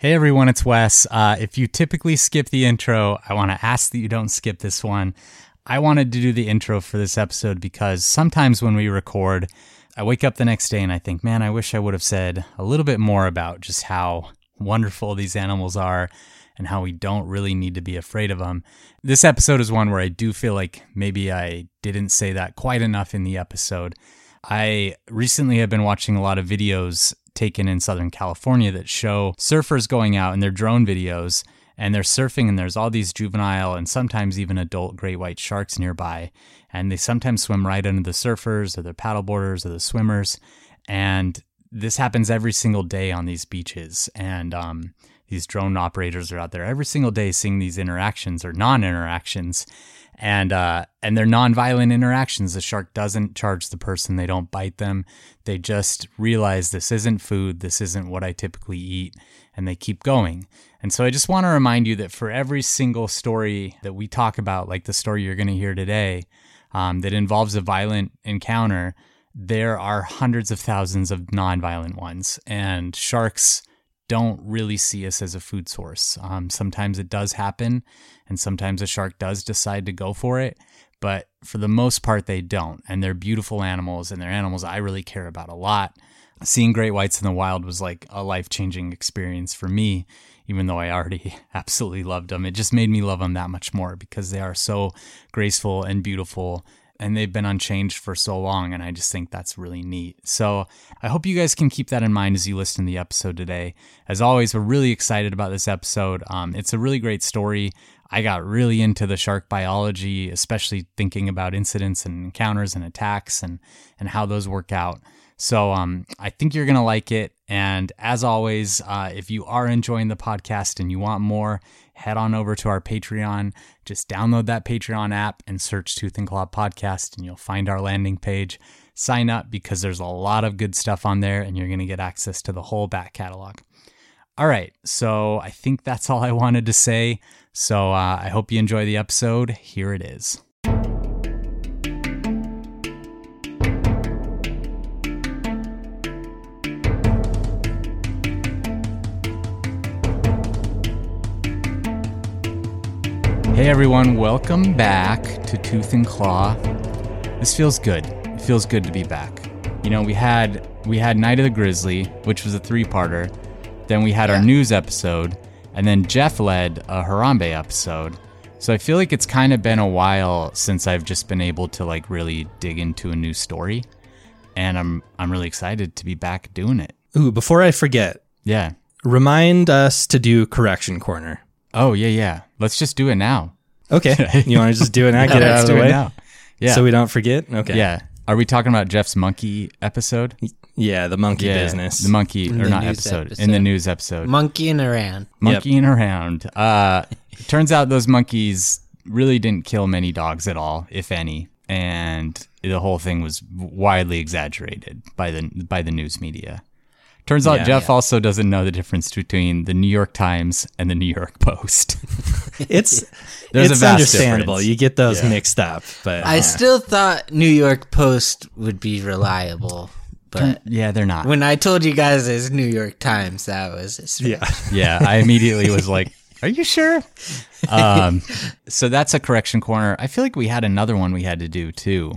Hey everyone, it's Wes. Uh, if you typically skip the intro, I want to ask that you don't skip this one. I wanted to do the intro for this episode because sometimes when we record, I wake up the next day and I think, man, I wish I would have said a little bit more about just how wonderful these animals are and how we don't really need to be afraid of them. This episode is one where I do feel like maybe I didn't say that quite enough in the episode. I recently have been watching a lot of videos taken in Southern California that show surfers going out in their drone videos and they're surfing and there's all these juvenile and sometimes even adult great white sharks nearby. And they sometimes swim right under the surfers or the paddleboarders or the swimmers. And this happens every single day on these beaches. And um, these drone operators are out there every single day seeing these interactions or non-interactions and uh, and they're nonviolent interactions. The shark doesn't charge the person; they don't bite them. They just realize this isn't food. This isn't what I typically eat, and they keep going. And so I just want to remind you that for every single story that we talk about, like the story you're going to hear today, um, that involves a violent encounter, there are hundreds of thousands of nonviolent ones, and sharks don't really see us as a food source. Um, sometimes it does happen, and sometimes a shark does decide to go for it, but for the most part, they don't. And they're beautiful animals, and they're animals I really care about a lot. Seeing great whites in the wild was like a life changing experience for me, even though I already absolutely loved them. It just made me love them that much more because they are so graceful and beautiful and they've been unchanged for so long. And I just think that's really neat. So I hope you guys can keep that in mind as you listen to the episode today. As always, we're really excited about this episode. Um, it's a really great story. I got really into the shark biology, especially thinking about incidents and encounters and attacks and, and how those work out. So um, I think you're to like it. And as always, uh, if you are enjoying the podcast and you want more, head on over to our Patreon. Just download that Patreon app and search Tooth and Claw Podcast, and you'll find our landing page. Sign up because there's a lot of good stuff on there, and you're going to get access to the whole back catalog. All right, so I think that's all I wanted to say. So uh, I hope you enjoy the episode. Here it is. Hey everyone, welcome back to Tooth and Claw. This feels good. It feels good to be back. You know, we had we had Night of the Grizzly, which was a three-parter. Then we had our news episode, and then Jeff led a Harambe episode. So I feel like it's kind of been a while since I've just been able to like really dig into a new story, and I'm I'm really excited to be back doing it. Ooh, before I forget, Yeah. remind us to do correction corner. Oh yeah, yeah. Let's just do it now. Okay. You want to just do it now? Get it out of the way? now. Yeah. So we don't forget? Okay. yeah. Are we talking about Jeff's monkey episode? Yeah, the monkey yeah, business. The monkey, In or the not news episode, in the news episode. monkeying around. Monkeying around. Uh, turns out those monkeys really didn't kill many dogs at all, if any, and the whole thing was widely exaggerated by the by the news media. Turns out Yeah. Jeff also doesn't know the difference between the New York Times and the New York Post. It's There's a it's vast understandable. difference. You get those Yeah. mixed up, but I still thought New York Post would be reliable, but yeah, they're not. when I told you guys it's New York Times, that was yeah. yeah, I immediately was like, "Are you sure?" Um, so that's a correction corner. I feel like we had another one we had to do too,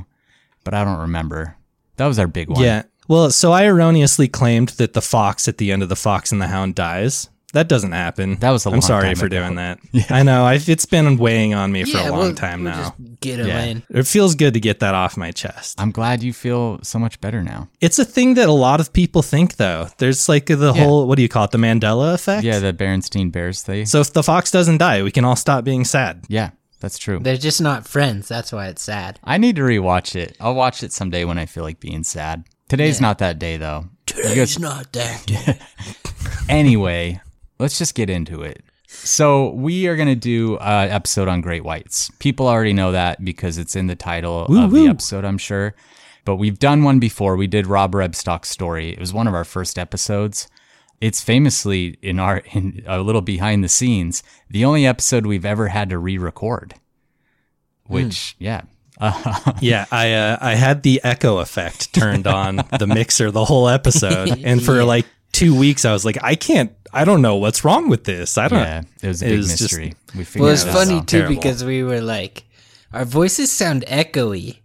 but I don't remember. That was our big one. Yeah. Well, so I erroneously claimed that the fox at the end of the Fox and the Hound dies. That doesn't happen. That was a I'm long sorry time for ago. doing that. I know. I've, it's been weighing on me for a long we'll- time we'll now. Just get 'em Yeah. in. It feels good to get that off my chest. I'm glad you feel so much better now. It's a thing that a lot of people think, though. There's like the Yeah. whole, what do you call it, the Mandela effect? Yeah, the Berenstein Bears thing. So if the fox doesn't die, we can all stop being sad. yeah, that's true. They're just not friends. That's why it's sad. I need to rewatch it. I'll watch it someday when I feel like being sad. Today's not that day though. You guys- not that. Day. anyway, let's just get into it. So we are gonna do an episode on great whites. People already know that because it's in the title of the episode, I'm sure. But we've done one before. We did Rob Rebstock's story. It was one of our first episodes. It's famously in our in a little behind the scenes, the only episode we've ever had to re-record. Hmm. Which, yeah. Yeah, I uh, I had the echo effect turned on the mixer the whole episode, and for like two weeks I was like, I can't I don't know what's wrong with this. I don't. Yeah, it was a It big was just- mystery. we figured Well, it's it out. funny so too terrible. because we were like, our voices sound echoey.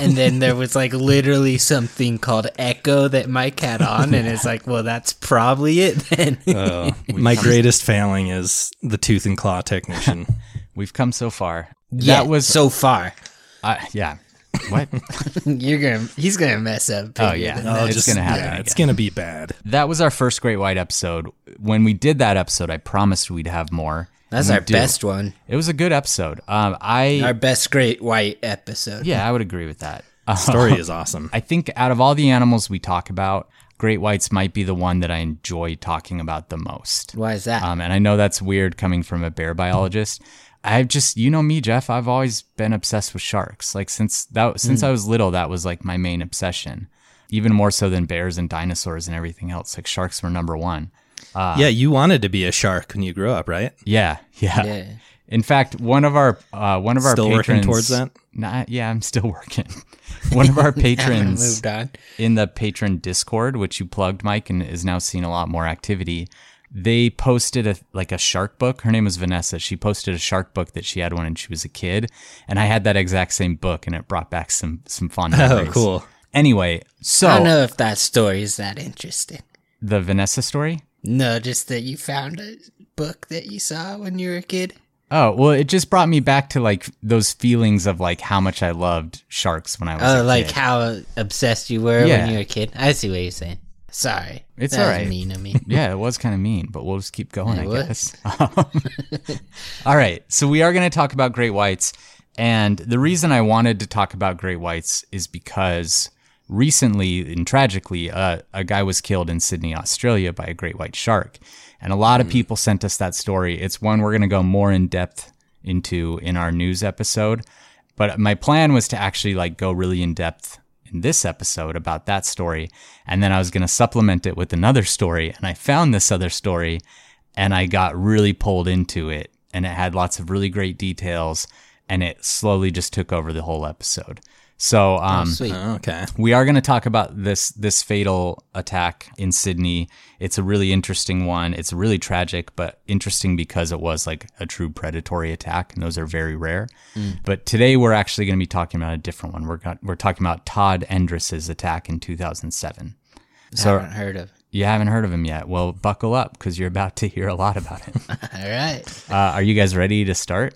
And then there was like literally something called echo that Mike had on, and it's like, well, that's probably it then. Uh, my greatest failing is the tooth and claw technician. We've come so far. yeah, that was so far. Uh, yeah. What? You're gonna, he's gonna mess up. Oh, yeah. than Oh, it's just- gonna happen Yeah, it's gonna be bad. that was our first Great White episode. When we did that episode, I promised we'd have more. That's and our do. best one. It was a good episode. Um, I Our best Great White episode. yeah, I would agree with that. Uh, Story is awesome. I think out of all the animals we talk about, great whites might be the one that I enjoy talking about the most. Why is that? Um, and I know that's weird coming from a bear biologist. I've just, you know me, Jeff. I've always been obsessed with sharks. Like since that, since I was little, that was like my main obsession. Even more so than bears and dinosaurs and everything else. Like sharks were number one. yeah, you wanted to be a shark when you grew up, right? Yeah, yeah. yeah. In fact, one of our uh, one of our Still working patrons, towards that? Nah, yeah, I'm still working. one of our patrons moved on. in the patron Discord, which you plugged, Mike, and is now seeing a lot more activity. They posted a like a shark book. Her name was Vanessa. She posted a shark book that she had one, when she was a kid, and I had that exact same book, and it brought back some some fun Oh, cool. Anyway, so I don't know if that story is that interesting. the Vanessa story. No, just that you found a book that you saw when you were a kid. Oh well, it just brought me back to like those feelings of like how much I loved sharks when I was Oh, a like kid. how obsessed you were Yeah. when you were a kid. I see what you're saying. Sorry, It's that was alright. mean of me. Yeah, it was kind of mean, but we'll just keep going, It I was. guess. All right, so we are going to talk about great whites, and the reason I wanted to talk about great whites is because recently and tragically, uh, a guy was killed in Sydney, Australia, by a great white shark, and a lot of people sent us that story. It's one we're going to go more in depth into in our news episode, but my plan was to actually like go really in depth in this episode about that story. And then I was going to supplement it with another story. And I found this other story and I got really pulled into it. And it had lots of really great details. And it slowly just took over the whole episode. So, um, Sweet. Oh, okay. we are going to talk about this this fatal attack in Sydney. It's a really interesting one. It's really tragic, but interesting because it was like a true predatory attack, and those are very rare. But today we're actually going to be talking about a different one. We're got, we're talking about Todd Endris's attack in 2007. So haven't heard of. you haven't heard of him yet? Well, buckle up because you're about to hear a lot about him. All right. uh, are you guys ready to start?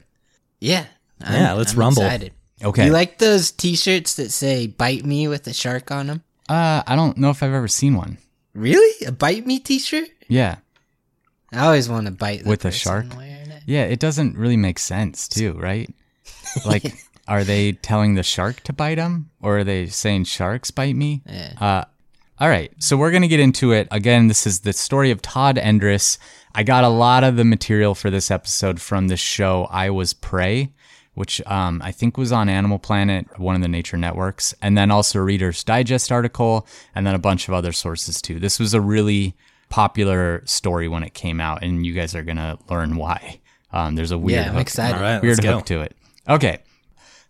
Yeah. I'm- Yeah, let's I'm rumble. Excited. Okay. You like those T-shirts that say "Bite Me" with a shark on them? uh, I don't know if I've ever seen one. Really, a "Bite Me" T-shirt? Yeah. I always want to bite the With a shark? wearing it. Yeah, it doesn't really make sense, too, right? Like, are they telling the shark to bite them, or are they saying sharks bite me? Yeah. Uh, all right, so we're gonna get into it again. This is the story of Todd Endris. I got a lot of the material for this episode from the show I Was Prey, which um, I think was on Animal Planet, one of the nature networks, and then also a Reader's Digest article, and then a bunch of other sources too. This was a really popular story when it came out, and you guys are gonna learn why. Um, there's a weird Yeah, I'm hook- excited. All right, weird let's go. hook to it. Okay.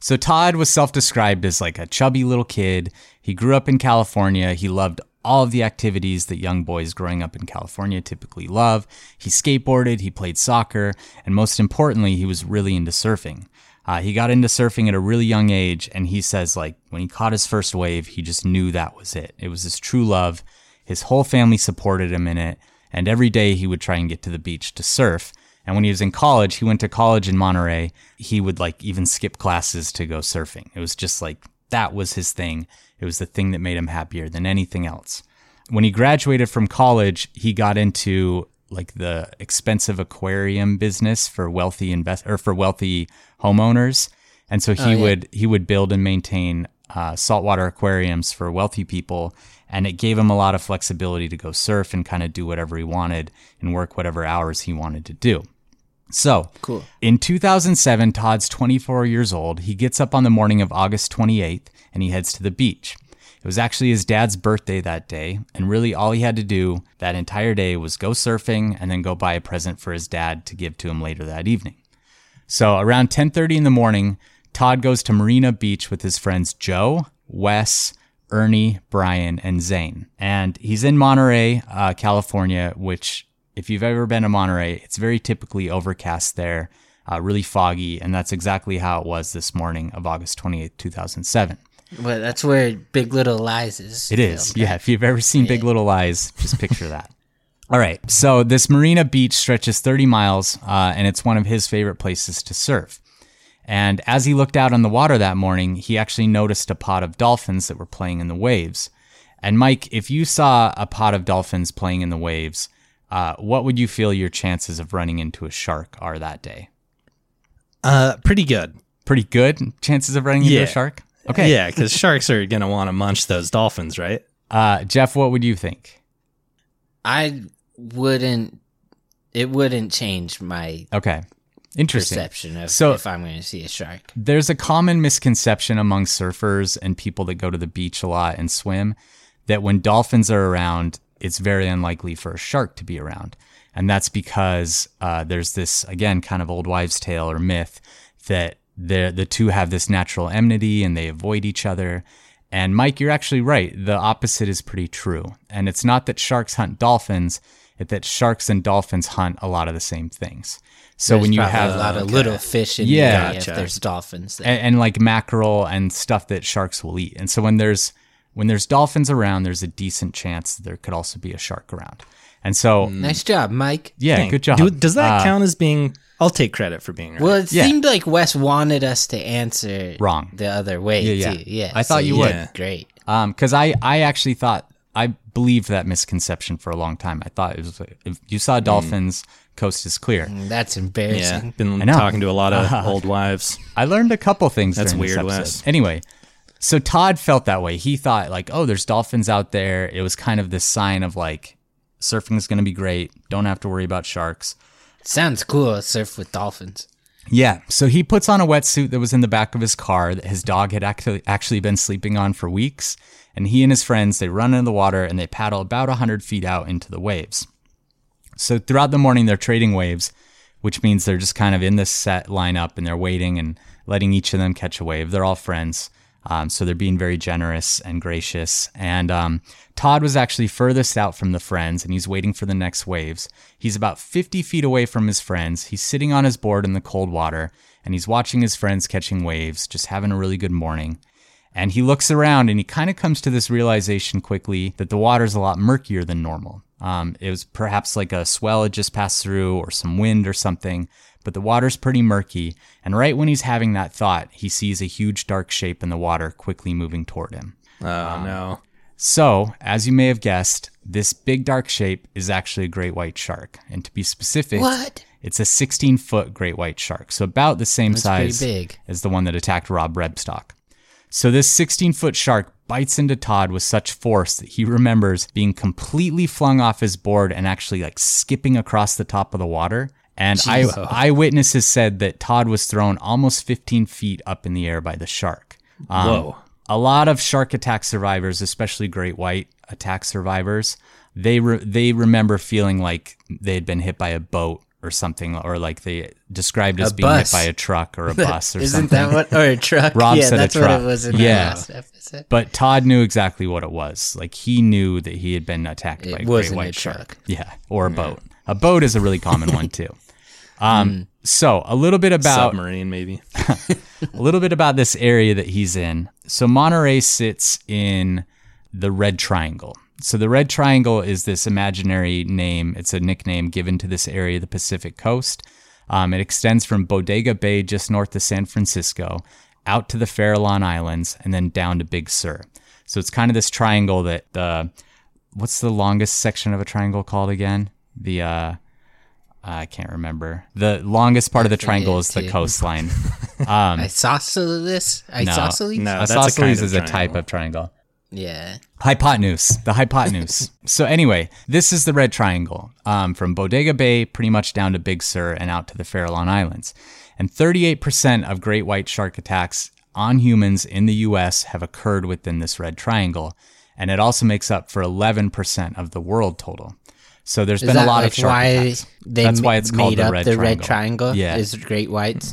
So Todd was self-described as like a chubby little kid. He grew up in California. He loved all of the activities that young boys growing up in California typically love. He skateboarded, he played soccer, and most importantly, he was really into surfing. Uh, he got into surfing at a really young age, and he says like when he caught his first wave, he just knew that was it. It was his true love. His whole family supported him in it, and every day he would try and get to the beach to surf. And when he was in college, he went to college in Monterey. He would like even skip classes to go surfing. It was just like that was his thing. It was the thing that made him happier than anything else. When he graduated from college, he got into like the expensive aquarium business for wealthy invest or for wealthy homeowners. And so he yeah. would he would build and maintain uh, saltwater aquariums for wealthy people, and it gave him a lot of flexibility to go surf and kind of do whatever he wanted and work whatever hours he wanted to do. So, Cool. in 2007, Todd's 24 years old. He gets up on the morning of August 28th and he heads to the beach. It was actually his dad's birthday that day, and really all he had to do that entire day was go surfing and then go buy a present for his dad to give to him later that evening. So around 10:30 in the morning, Todd goes to Marina Beach with his friends Joe, Wes, Ernie, Brian, and Zane. And he's in Monterey, uh, California, which if you've ever been to Monterey, it's very typically overcast there, uh, really foggy, and that's exactly how it was this morning of August 28th, 2007. Well, that's where Big Little Lies is. It is. filmed. Yeah. If you've ever seen Big Little Lies, just picture that. All right. So this Marina Beach stretches 30 miles, uh, and it's one of his favorite places to surf. And as he looked out on the water that morning, he actually noticed a pod of dolphins that were playing in the waves. And Mike, if you saw a pod of dolphins playing in the waves, uh, what would you feel your chances of running into a shark are that day? Uh, pretty good. Pretty good chances of running into Yeah. a shark? Okay. Yeah, because sharks are gonna want to munch those dolphins, right? Uh, Jeff, what would you think? I wouldn't. It wouldn't change my Okay. Interesting. perception of So- if I'm going to see a shark. There's a common misconception among surfers and people that go to the beach a lot and swim that when dolphins are around, it's very unlikely for a shark to be around. And that's because uh, there's this, again, kind of old wives' tale or myth that the, the two have this natural enmity and they avoid each other. And Mike, you're actually right. The opposite is pretty true. And it's not that sharks hunt dolphins, it's that sharks and dolphins hunt a lot of the same things. So There's when you have a lot of little fish in Yeah. the area if there's dolphins there. and, and like mackerel and stuff that sharks will eat. And so when there's when there's dolphins around, there's a decent chance that there could also be a shark around. And so nice job, Mike. yeah, Dang. good job. Do- does that Uh, count as being? I'll take credit for being right. Well, it Yeah. seemed like Wes wanted us to answer Wrong. the other way Yeah, yeah. too. Yeah, I thought so you did would. Great. Um, because I I actually thought I believed that misconception for a long time. I thought it was if you saw dolphins, coast is clear. Mm, That's yeah, embarrassing. been I know. talking to a lot of old wives. I learned a couple things. That's during this weird. Wes. Anyway, so Todd felt that way. He thought like, oh, there's dolphins out there. It was kind of this sign of like, surfing is going to be great. Don't have to worry about sharks. Sounds cool. Surf with dolphins. Yeah, so he puts on a wetsuit that was in the back of his car that his dog had actually actually been sleeping on for weeks, and he and his friends they run into the water and they paddle about hundred feet out into the waves. So throughout the morning they're trading waves, which means they're just kind of in this set lineup and they're waiting and letting each of them catch a wave. They're all friends. Um, so they're being very generous and gracious. And um, Todd was actually furthest out from the friends and he's waiting for the next waves. He's about 50 feet away from his friends. He's sitting on his board in the cold water and he's watching his friends catching waves, just having a really good morning. And he looks around and he kind of comes to this realization quickly that the water's a lot murkier than normal. Um, it was perhaps like a swell had just passed through or some wind or something, but the water's pretty murky. And right when he's having that thought, he sees a huge dark shape in the water quickly moving toward him. Oh no. So, as you may have guessed, this big dark shape is actually a great white shark. And to be specific, What? it's a 16 foot great white shark. So, about the same That's pretty size big. as the one that attacked Rob Rebstock. So, this 16 foot shark bites into Todd with such force that he remembers being completely flung off his board and actually like skipping across the top of the water. And Jeez. eyewitnesses said that Todd was thrown almost 15 feet up in the air by the shark. Um, Whoa. a lot of shark attack survivors, especially great white attack survivors, they re- they remember feeling like they had been hit by a boat or something, or like they described as A being bus. hit by a truck or a bus or something. Isn't something. that what? Or a truck? Rob yeah, said a that's what it was in Yeah. last episode. But Todd knew exactly what it was. Like he knew that he had been attacked It by a great wasn't a white truck. shark. Yeah, or a boat. A boat is a really common one too. Um, so a little bit about Submarine, maybe. a little bit about this area that he's in. So Monterey sits in the Red Triangle. So the Red Triangle is this imaginary name. It's a nickname given to this area, the Pacific Coast. Um, it extends from Bodega Bay, just north of San Francisco, out to the Farallon Islands, and then down to Big Sur. So it's kind of this triangle that the what's the longest section of a triangle called again? The uh, I can't remember. The longest part of the triangle is forget the too. coastline. Um, Isosceles? Isosceles? No, that's a isosceles kind of is a triangle. type of triangle. Yeah. Hypotenuse, the hypotenuse. so anyway, this is the red triangle um, from Bodega Bay, pretty much down to Big Sur and out to the Farallon Islands. And 38% of great white shark attacks on humans in the U.S. have occurred within this red triangle, and it also makes up for 11% of the world total. So there's Is been a lot like of shark why attacks. they That's ma- why it's called made the up red the triangle. red triangle? Yeah. Is great whites?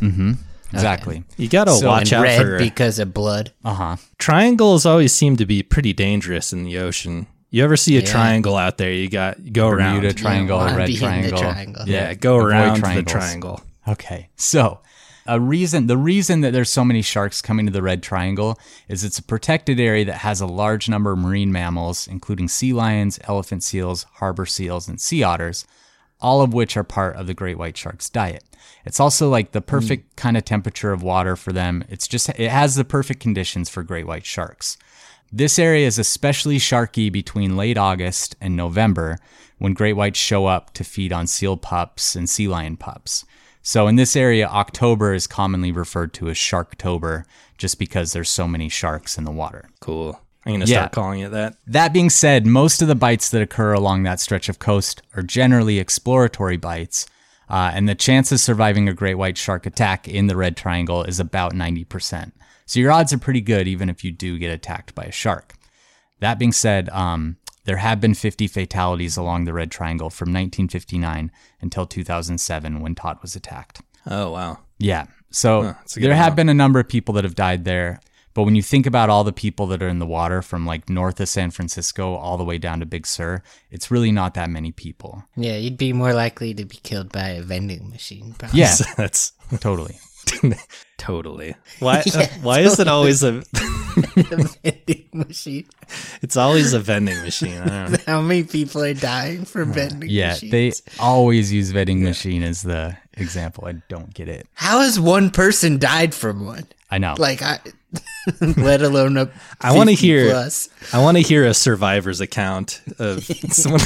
Exactly. You gotta So- watch and out red for because of blood. Uh huh. triangles. Always seem to be pretty dangerous in the ocean. You ever see a Yeah. triangle out there? You got you go Bermuda around. triangle, wanna red be in the triangle. triangle. Yeah, go avoid around the triangle. Okay, so a reason the reason that there's so many sharks coming to the Red Triangle is it's a protected area that has a large number of marine mammals, including sea lions, elephant seals, harbor seals, and sea otters, all of which are part of the great white shark's diet. It's also like the hmm. perfect kind of temperature of water for them. It's just it has the perfect conditions for great white sharks. This area is especially sharky between late August and November when great whites show up to feed on seal pups and sea lion pups. So in this area, October is commonly referred to as Sharktober just because there's so many sharks in the water. Cool. I'm gonna Yeah. start calling it that. That being said, most of the bites that occur along that stretch of coast are generally exploratory bites, uh, and the chance of surviving a great white shark attack in the Red Triangle is about 90%. So your odds are pretty good even if you do get attacked by a shark. That being said, um, there have been 50 fatalities along the Red Triangle from 1959 until 2007 when Todd was attacked. Oh wow. Yeah. So good there have been a number of people that have died there. But when you think about all the people that are in the water from like north of San Francisco all the way down to Big Sur, it's really not that many people. Yeah, you'd be more likely to be killed by a vending machine. Probably. Yeah, That's totally. totally. Why? Uh, yeah, why is it always a? a vending machine. It's always a vending machine. I don't know. How many people are dying from vending Yeah, machines? they always use vending machine as the example. I don't get it. How has one person died from one? I know. Like I, let alone a. I wanna hear- Plus. I want to hear a survivor's account of someone.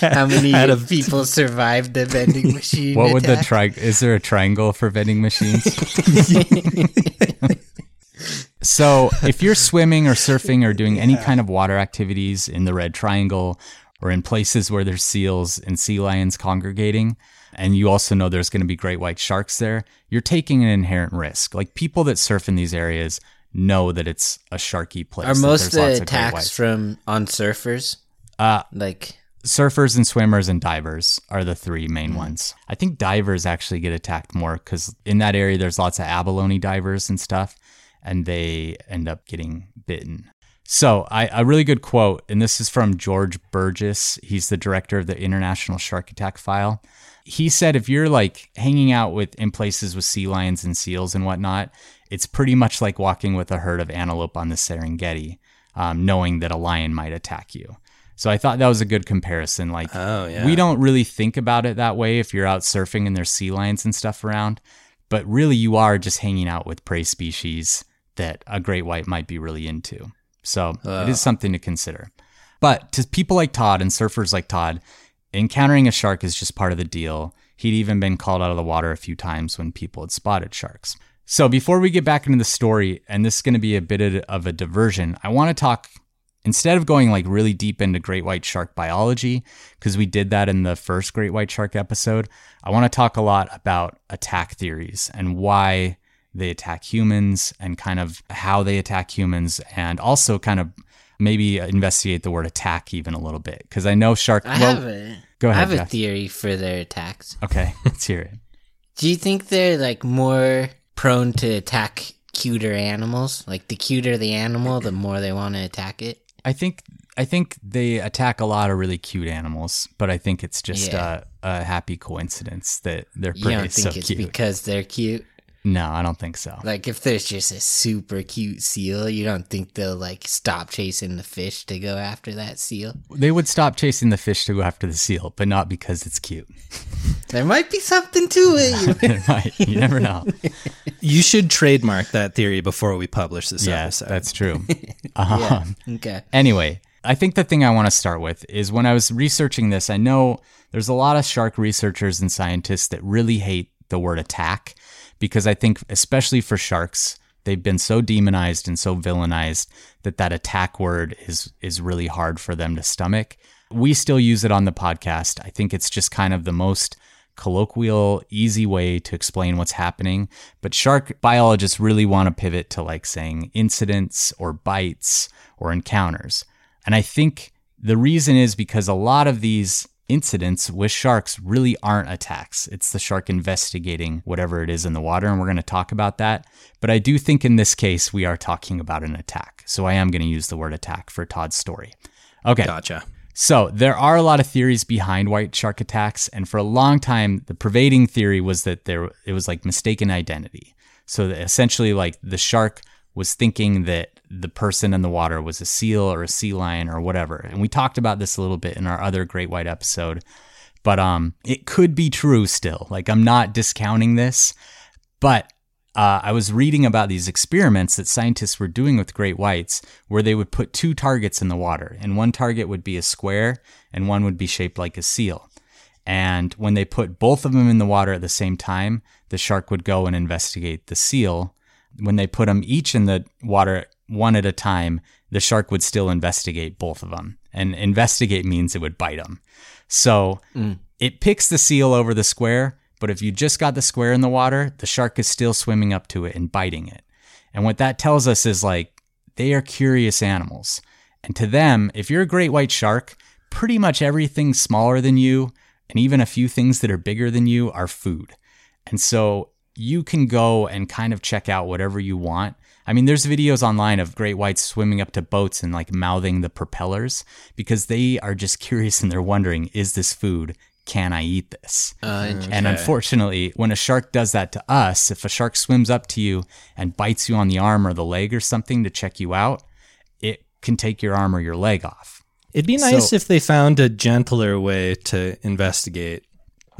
How many Out of- people survived the vending machine? what would the attack? tri? Is there a triangle for vending machines? so, if you're swimming or surfing or doing any kind of water activities in the Red Triangle or in places where there's seals and sea lions congregating, and you also know there's going to be great white sharks there, you're taking an inherent risk. Like people that surf in these areas know that it's a sharky place. Are most the of attacks from on surfers? Uh, Like surfers and swimmers and divers are the three main ones. I think divers actually get attacked more because in that area there's lots of abalone divers and stuff, and they end up getting bitten. So, I, a really good quote, and this is from George Burgess. He's the director of the International Shark Attack File. He said, if you're like hanging out with in places with sea lions and seals and whatnot, it's pretty much like walking with a herd of antelope on the Serengeti, um, knowing that a lion might attack you. So I thought that was a good comparison. Like, Oh, yeah. we don't really think about it that way if you're out surfing and there's sea lions and stuff around, but really you are just hanging out with prey species that a great white might be really into. So it is something to consider. But to people like Todd and surfers like Todd, encountering a shark is just part of the deal. He'd even been called out of the water a few times when people had spotted sharks. So before we get back into the story, and this is going to be a bit of- a diversion, I want to talk instead of going like really deep into great white shark biology, because we did that in the first great white shark episode, I want to talk a lot about attack theories and why they attack humans and kind of how they attack humans, and also kind of maybe investigate the word attack even a little bit. Because I know shark. I well, have a go ahead. I have a theory for their attacks. okay, let's hear it. Do you think they're like more prone to attack cuter animals? Like the cuter the animal, the more they want to attack it. I think I think they attack a lot of really cute animals, but I think it's just Yeah. a, a happy coincidence that their You prey don't think so it's cute. because they're cute? No, I don't think so. Like if there's just a super cute seal, you don't think they'll like stop chasing the fish to go after that seal? They would stop chasing the fish to go after the seal, but not because it's cute. There might be something to it. It might. You never know. You should trademark that theory before we publish this yes, episode. that's true. yeah. Um, Okay. Anyway, I think the thing I want to start with is when I was researching this, I know there's a lot of shark researchers and scientists that really hate the word attack because I think, especially for sharks, they've been so demonized and so villainized that that attack word is is really hard for them to stomach. We still use it on the podcast. I think it's just kind of the most colloquial, easy way to explain what's happening. But shark biologists really want to pivot to like saying incidents or bites or encounters. And I think the reason is because a lot of these incidents with sharks really aren't attacks. It's the shark investigating whatever it is in the water, and we're going to talk about that. But I do think in this case, we are talking about an attack. So I am going to use the word attack for Todd's story. Okay. Gotcha. So there are a lot of theories behind white shark attacks, and for a long time, the pervading theory was that there it was like mistaken identity. So essentially, like the shark was thinking that the person in the water was a seal or a sea lion or whatever. And we talked about this a little bit in our other great white episode. But um it could be true still. Like I'm not discounting this, but uh, I was reading about these experiments that scientists were doing with great whites where they would put two targets in the water, and one target would be a square and one would be shaped like a seal. And when they put both of them in the water at the same time, the shark would go and investigate the seal. When they put them each in the water one at a time, the shark would still investigate both of them. And investigate means it would bite them. So mm. it picks the seal over the square, but if you just got the square in the water, the shark is still swimming up to it and biting it. And what that tells us is like they are curious animals. And to them, if you're a great white shark, pretty much everything smaller than you and even a few things that are bigger than you are food. And so you can go and kind of check out whatever you want. I mean, there's videos online of great whites swimming up to boats and like mouthing the propellers because they are just curious and they're wondering, is this food? Can I eat this? Uh, And unfortunately, when a shark does that to us, if a shark swims up to you and bites you on the arm or the leg or something to check you out, it can take your arm or your leg off. It'd be nice So- if they found a gentler way to investigate.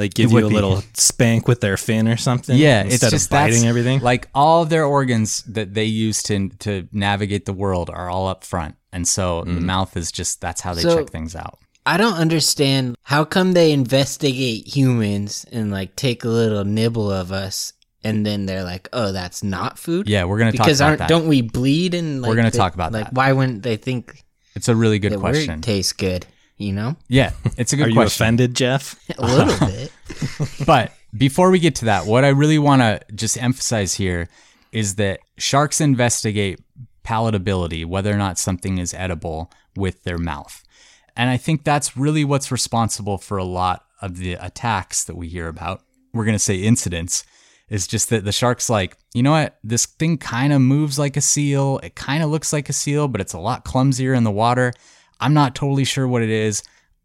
Like give you a be. little spank with their fin or something. Yeah, instead it's just of biting everything. Like all of their organs that they use to to navigate the world are all up front, and so Mm-hmm. the mouth is just that's how they So- check things out. I don't understand how come they investigate humans and like take a little nibble of us, and then they're like, "Oh, that's not food." Yeah, we're gonna talk because about aren't that. don't we bleed and like, We're gonna they- talk about like that. why wouldn't they think It's a really good that question. we taste good? You know, Yeah, it's a good question. Are you offended, Jeff? a little bit. but before we get to that, what I really want to just emphasize here is that sharks investigate palatability, whether or not something is edible, with their mouth. And I think that's really what's responsible for a lot of the attacks that we hear about. We're going to say incidents. Is just that the shark's like, you know what? This thing kind of moves like a seal. It kind of looks like a seal, but it's a lot clumsier in the water. I'm not totally sure what it is.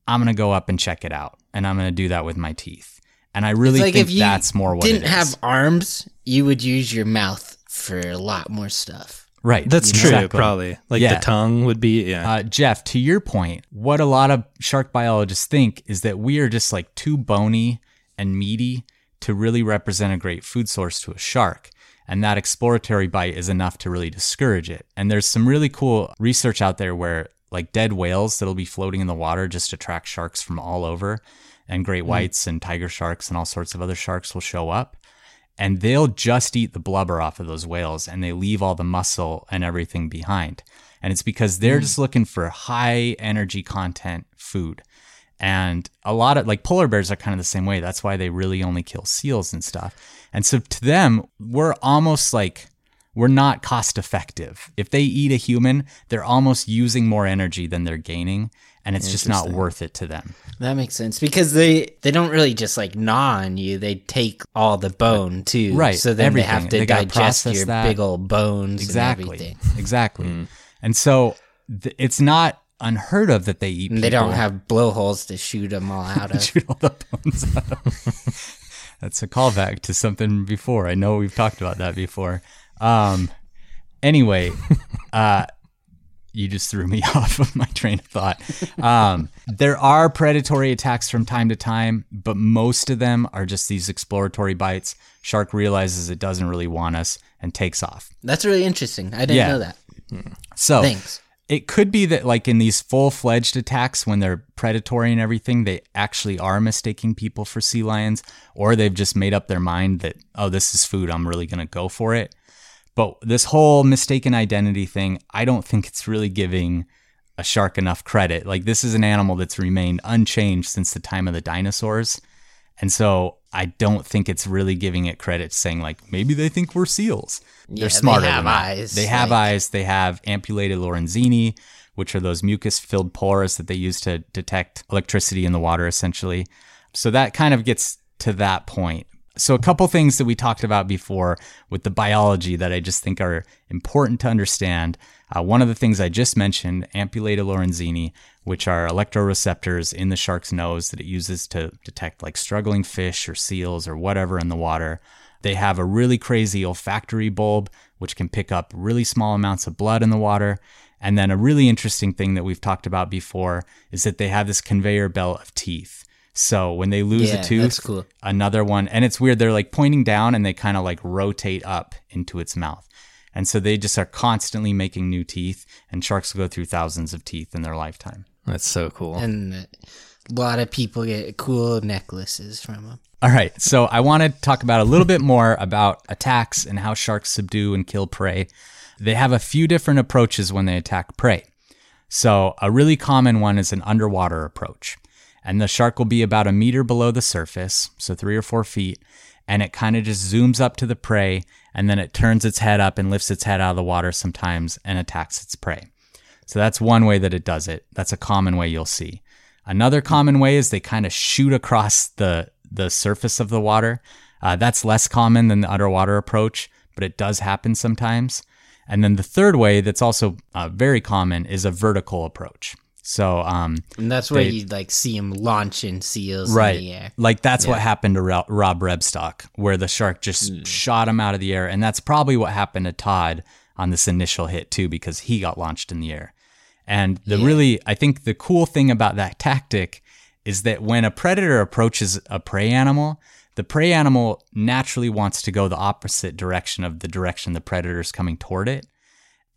I'm going to go up and check it out. And I'm going to do that with my teeth. And I really like think if you that's more what didn't it is. have arms, you would use your mouth for a lot more stuff. right. That's true, exactly. probably. Like Yeah. the tongue would be yeah. Uh, Jeff, to your point, what a lot of shark biologists think is that we are just like too bony and meaty to really represent a great food source to a shark. And that exploratory bite is enough to really discourage it. And there's some really cool research out there where like dead whales that'll be floating in the water just attract sharks from all over. And great mm-hmm. whites and tiger sharks and all sorts of other sharks will show up and they'll just eat the blubber off of those whales and they leave all the muscle and everything behind. And it's because they're mm-hmm. just looking for high energy content food. And a lot of like polar bears are kind of the same way. That's why they really only kill seals and stuff. And so to them, we're almost like we're not cost effective. If they eat a human, they're almost using more energy than they're gaining. And it's just not worth it to them. That makes sense because they they don't really just like gnaw on you; they take all the bone too. Right, So then everything. they have to They digest your that. big old bones Exactly. and everything. Exactly. Hmm. And so th- it's not unheard of that they eat And they don't have blowholes to shoot them all out of. shoot all the bones out. of. That's a callback to something before. I know we've talked about that before. Um, anyway, uh, you just threw me off of my train of thought. Um, there are predatory attacks from time to time, but most of them are just these exploratory bites. Shark realizes it doesn't really want us and takes off. That's really interesting. I didn't Yeah. know that. So Thanks. it could be that like in these full-fledged attacks when they're predatory and everything they actually are mistaking people for sea lions or they've just made up their mind that oh this is food i'm really going to go for it but this whole mistaken identity thing i don't think it's really giving a shark enough credit like this is an animal that's remained unchanged since the time of the dinosaurs and so i don't think it's really giving it credit saying like maybe they think we're seals Yeah, they're they smarter have than that. eyes, they have like- eyes they have ampulated lorenzini which are those mucus filled pores that they use to detect electricity in the water, essentially. So that kind of gets to that point. So, a couple things that we talked about before with the biology that I just think are important to understand. Uh, one of the things I just mentioned, ampullated lorenzini, which are electroreceptors in the shark's nose that it uses to detect like struggling fish or seals or whatever in the water. They have a really crazy olfactory bulb, which can pick up really small amounts of blood in the water. And then a really interesting thing that we've talked about before is that they have this conveyor belt of teeth. So when they lose Yeah, a tooth, that's cool. another one, and it's weird, they're like pointing down and they kind of like rotate up into its mouth. And so they just are constantly making new teeth, and sharks go through thousands of teeth in their lifetime. That's so cool. And a lot of people get cool necklaces from them. All right, so I want to talk about a little bit more about attacks and how sharks subdue and kill prey. They have a few different approaches when they attack prey. So, a really common one is an underwater approach. And the shark will be about a meter below the surface, so three or four feet, and it kind of just zooms up to the prey, and then it turns its head up and lifts its head out of the water sometimes and attacks its prey. So that's one way that it does it. That's a common way you'll see. Another common way is they kind of shoot across the the surface of the water. Uh, that's less common than the underwater approach, but it does happen sometimes. And then the third way that's also uh, very common is a vertical approach. So um, And that's where They- you like see him launching seals right, in the air. like that's what happened to Rob Rebstock, where the shark just shot him out of the air, and that's probably what happened to Todd on this initial hit too, because he got launched in the air. And the really, I think the cool thing about that tactic is that when a predator approaches a prey animal, the prey animal naturally wants to go the opposite direction of the direction the predator is coming toward it.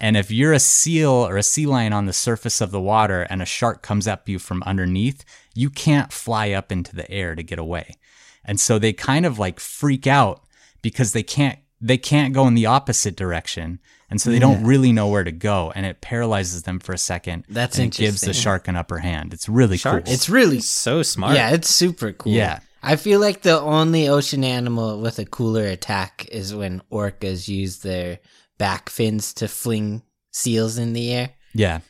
And if you're a seal or a sea lion on the surface of the water and a shark comes up you from underneath, you can't fly up into the air to get away. And so they kind of like freak out because they can't they can't go in the opposite direction. And so they don't really know where to go and it paralyzes them for a second. That's and it gives the shark an upper hand. It's really Sharks- cool. It's really so smart. yeah, it's super cool. Yeah. I feel like the only ocean animal with a cooler attack is when orcas use their back fins to fling seals in the air. yeah.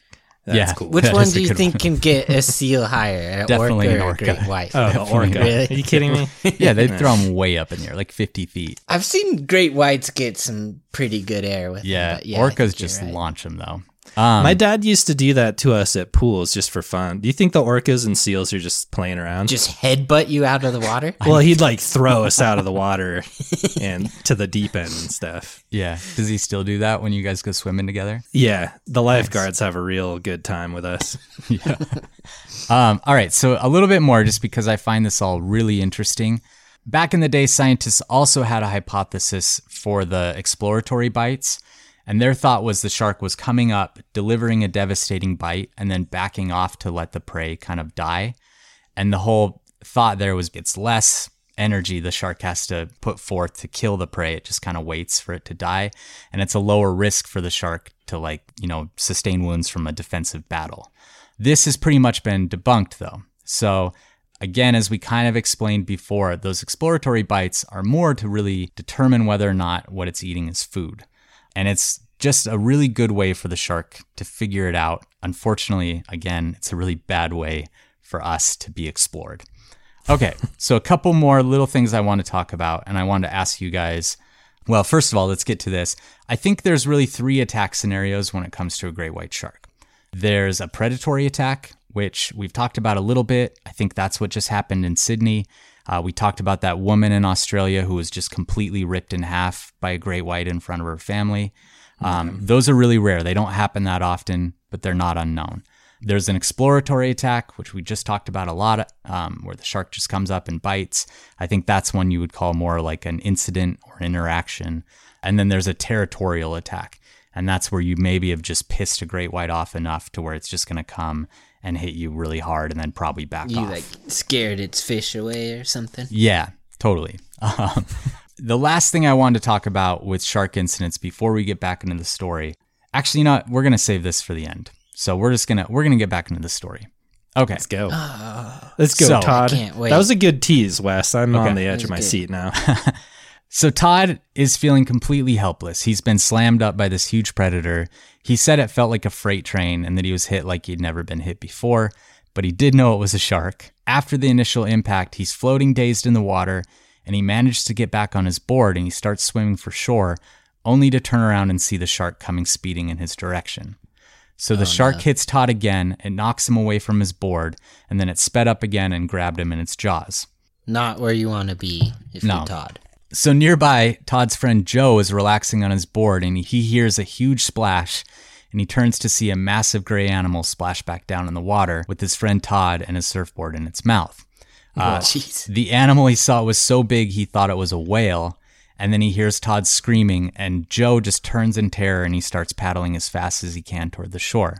That's yeah. cool. Which That one do you think one. can get a seal higher? An Definitely orca an or a orca. great white? Oh, the orca. Really? Are you kidding me? Yeah, they throw them way up in the air, like 50 feet. I've seen great whites get some pretty good air with Yeah. them. But yeah Orcas just right. launch them though. Um, My dad used to do that to us at pools just for fun. Do you think the orcas and seals are just playing around? just headbutt you out of the water. well, he'd like throw us out of the water and to the deep end and stuff. yeah. Does he still do that when you guys go swimming together? Yeah, the lifeguards have a real good time with us. Yeah. Um, all right, so a little bit more just because I find this all really interesting. Back in the day, scientists also had a hypothesis for the exploratory bites, and their thought was the shark was coming up, delivering a devastating bite, and then backing off to let the prey kind of die. And the whole thought there was it's less energy the shark has to put forth to kill the prey. It just kind of waits for it to die. And it's a lower risk for the shark to, like, you know, sustain wounds from a defensive battle. This has pretty much been debunked though. So, again, as we kind of explained before, those exploratory bites are more to really determine whether or not what it's eating is food. And it's just a really good way for the shark to figure it out. Unfortunately, again, it's a really bad way for us to be explored. Okay, so a couple more little things I want to talk about, and I wanted to ask you guys. Well, first of all, let's get to this. I think there's really three attack scenarios when it comes to a great white shark. There's a predatory attack, which we've talked about a little bit. I think that's what just happened in Sydney. Uh, we talked about that woman in Australia who was just completely ripped in half by a great white in front of her family. Um, Those are really rare. They don't happen that often, but they're not unknown. There's an exploratory attack, which we just talked about a lot, um, where the shark just comes up and bites. I think that's one you would call more like an incident or interaction. And then there's a territorial attack. And that's where you maybe have just pissed a great white off enough to where it's just going to come and hit you really hard and then probably back You off. like scared its fish away or something. Yeah, totally. Um, the last thing I wanted to talk about with shark incidents before we get back into the story. Actually, you know what? We're gonna save this for the end. So we're just gonna we're gonna get back into the story. Okay. Let's go. Let's go, So- Todd. I can't wait. That was a good tease, Wes. I'm on the edge of my good. seat now. So Todd is feeling completely helpless. He's been slammed up by this huge predator. He said it felt like a freight train and that he was hit like he'd never been hit before, but he did know it was a shark. After the initial impact, he's floating dazed in the water and he managed to get back on his board and he starts swimming for shore, only to turn around and see the shark coming speeding in his direction. So the oh, shark hits Todd again, it knocks him away from his board, and then it sped up again and grabbed him in its jaws. Not where you want to be if No. you're Todd. So nearby, Todd's friend Joe is relaxing on his board and he hears a huge splash and he turns to see a massive gray animal splash back down in the water with his friend Todd and his surfboard in its mouth. Uh, Jeez. the animal he saw was so big he thought it was a whale. And then he hears Todd screaming, and Joe just turns in terror and he starts paddling as fast as he can toward the shore.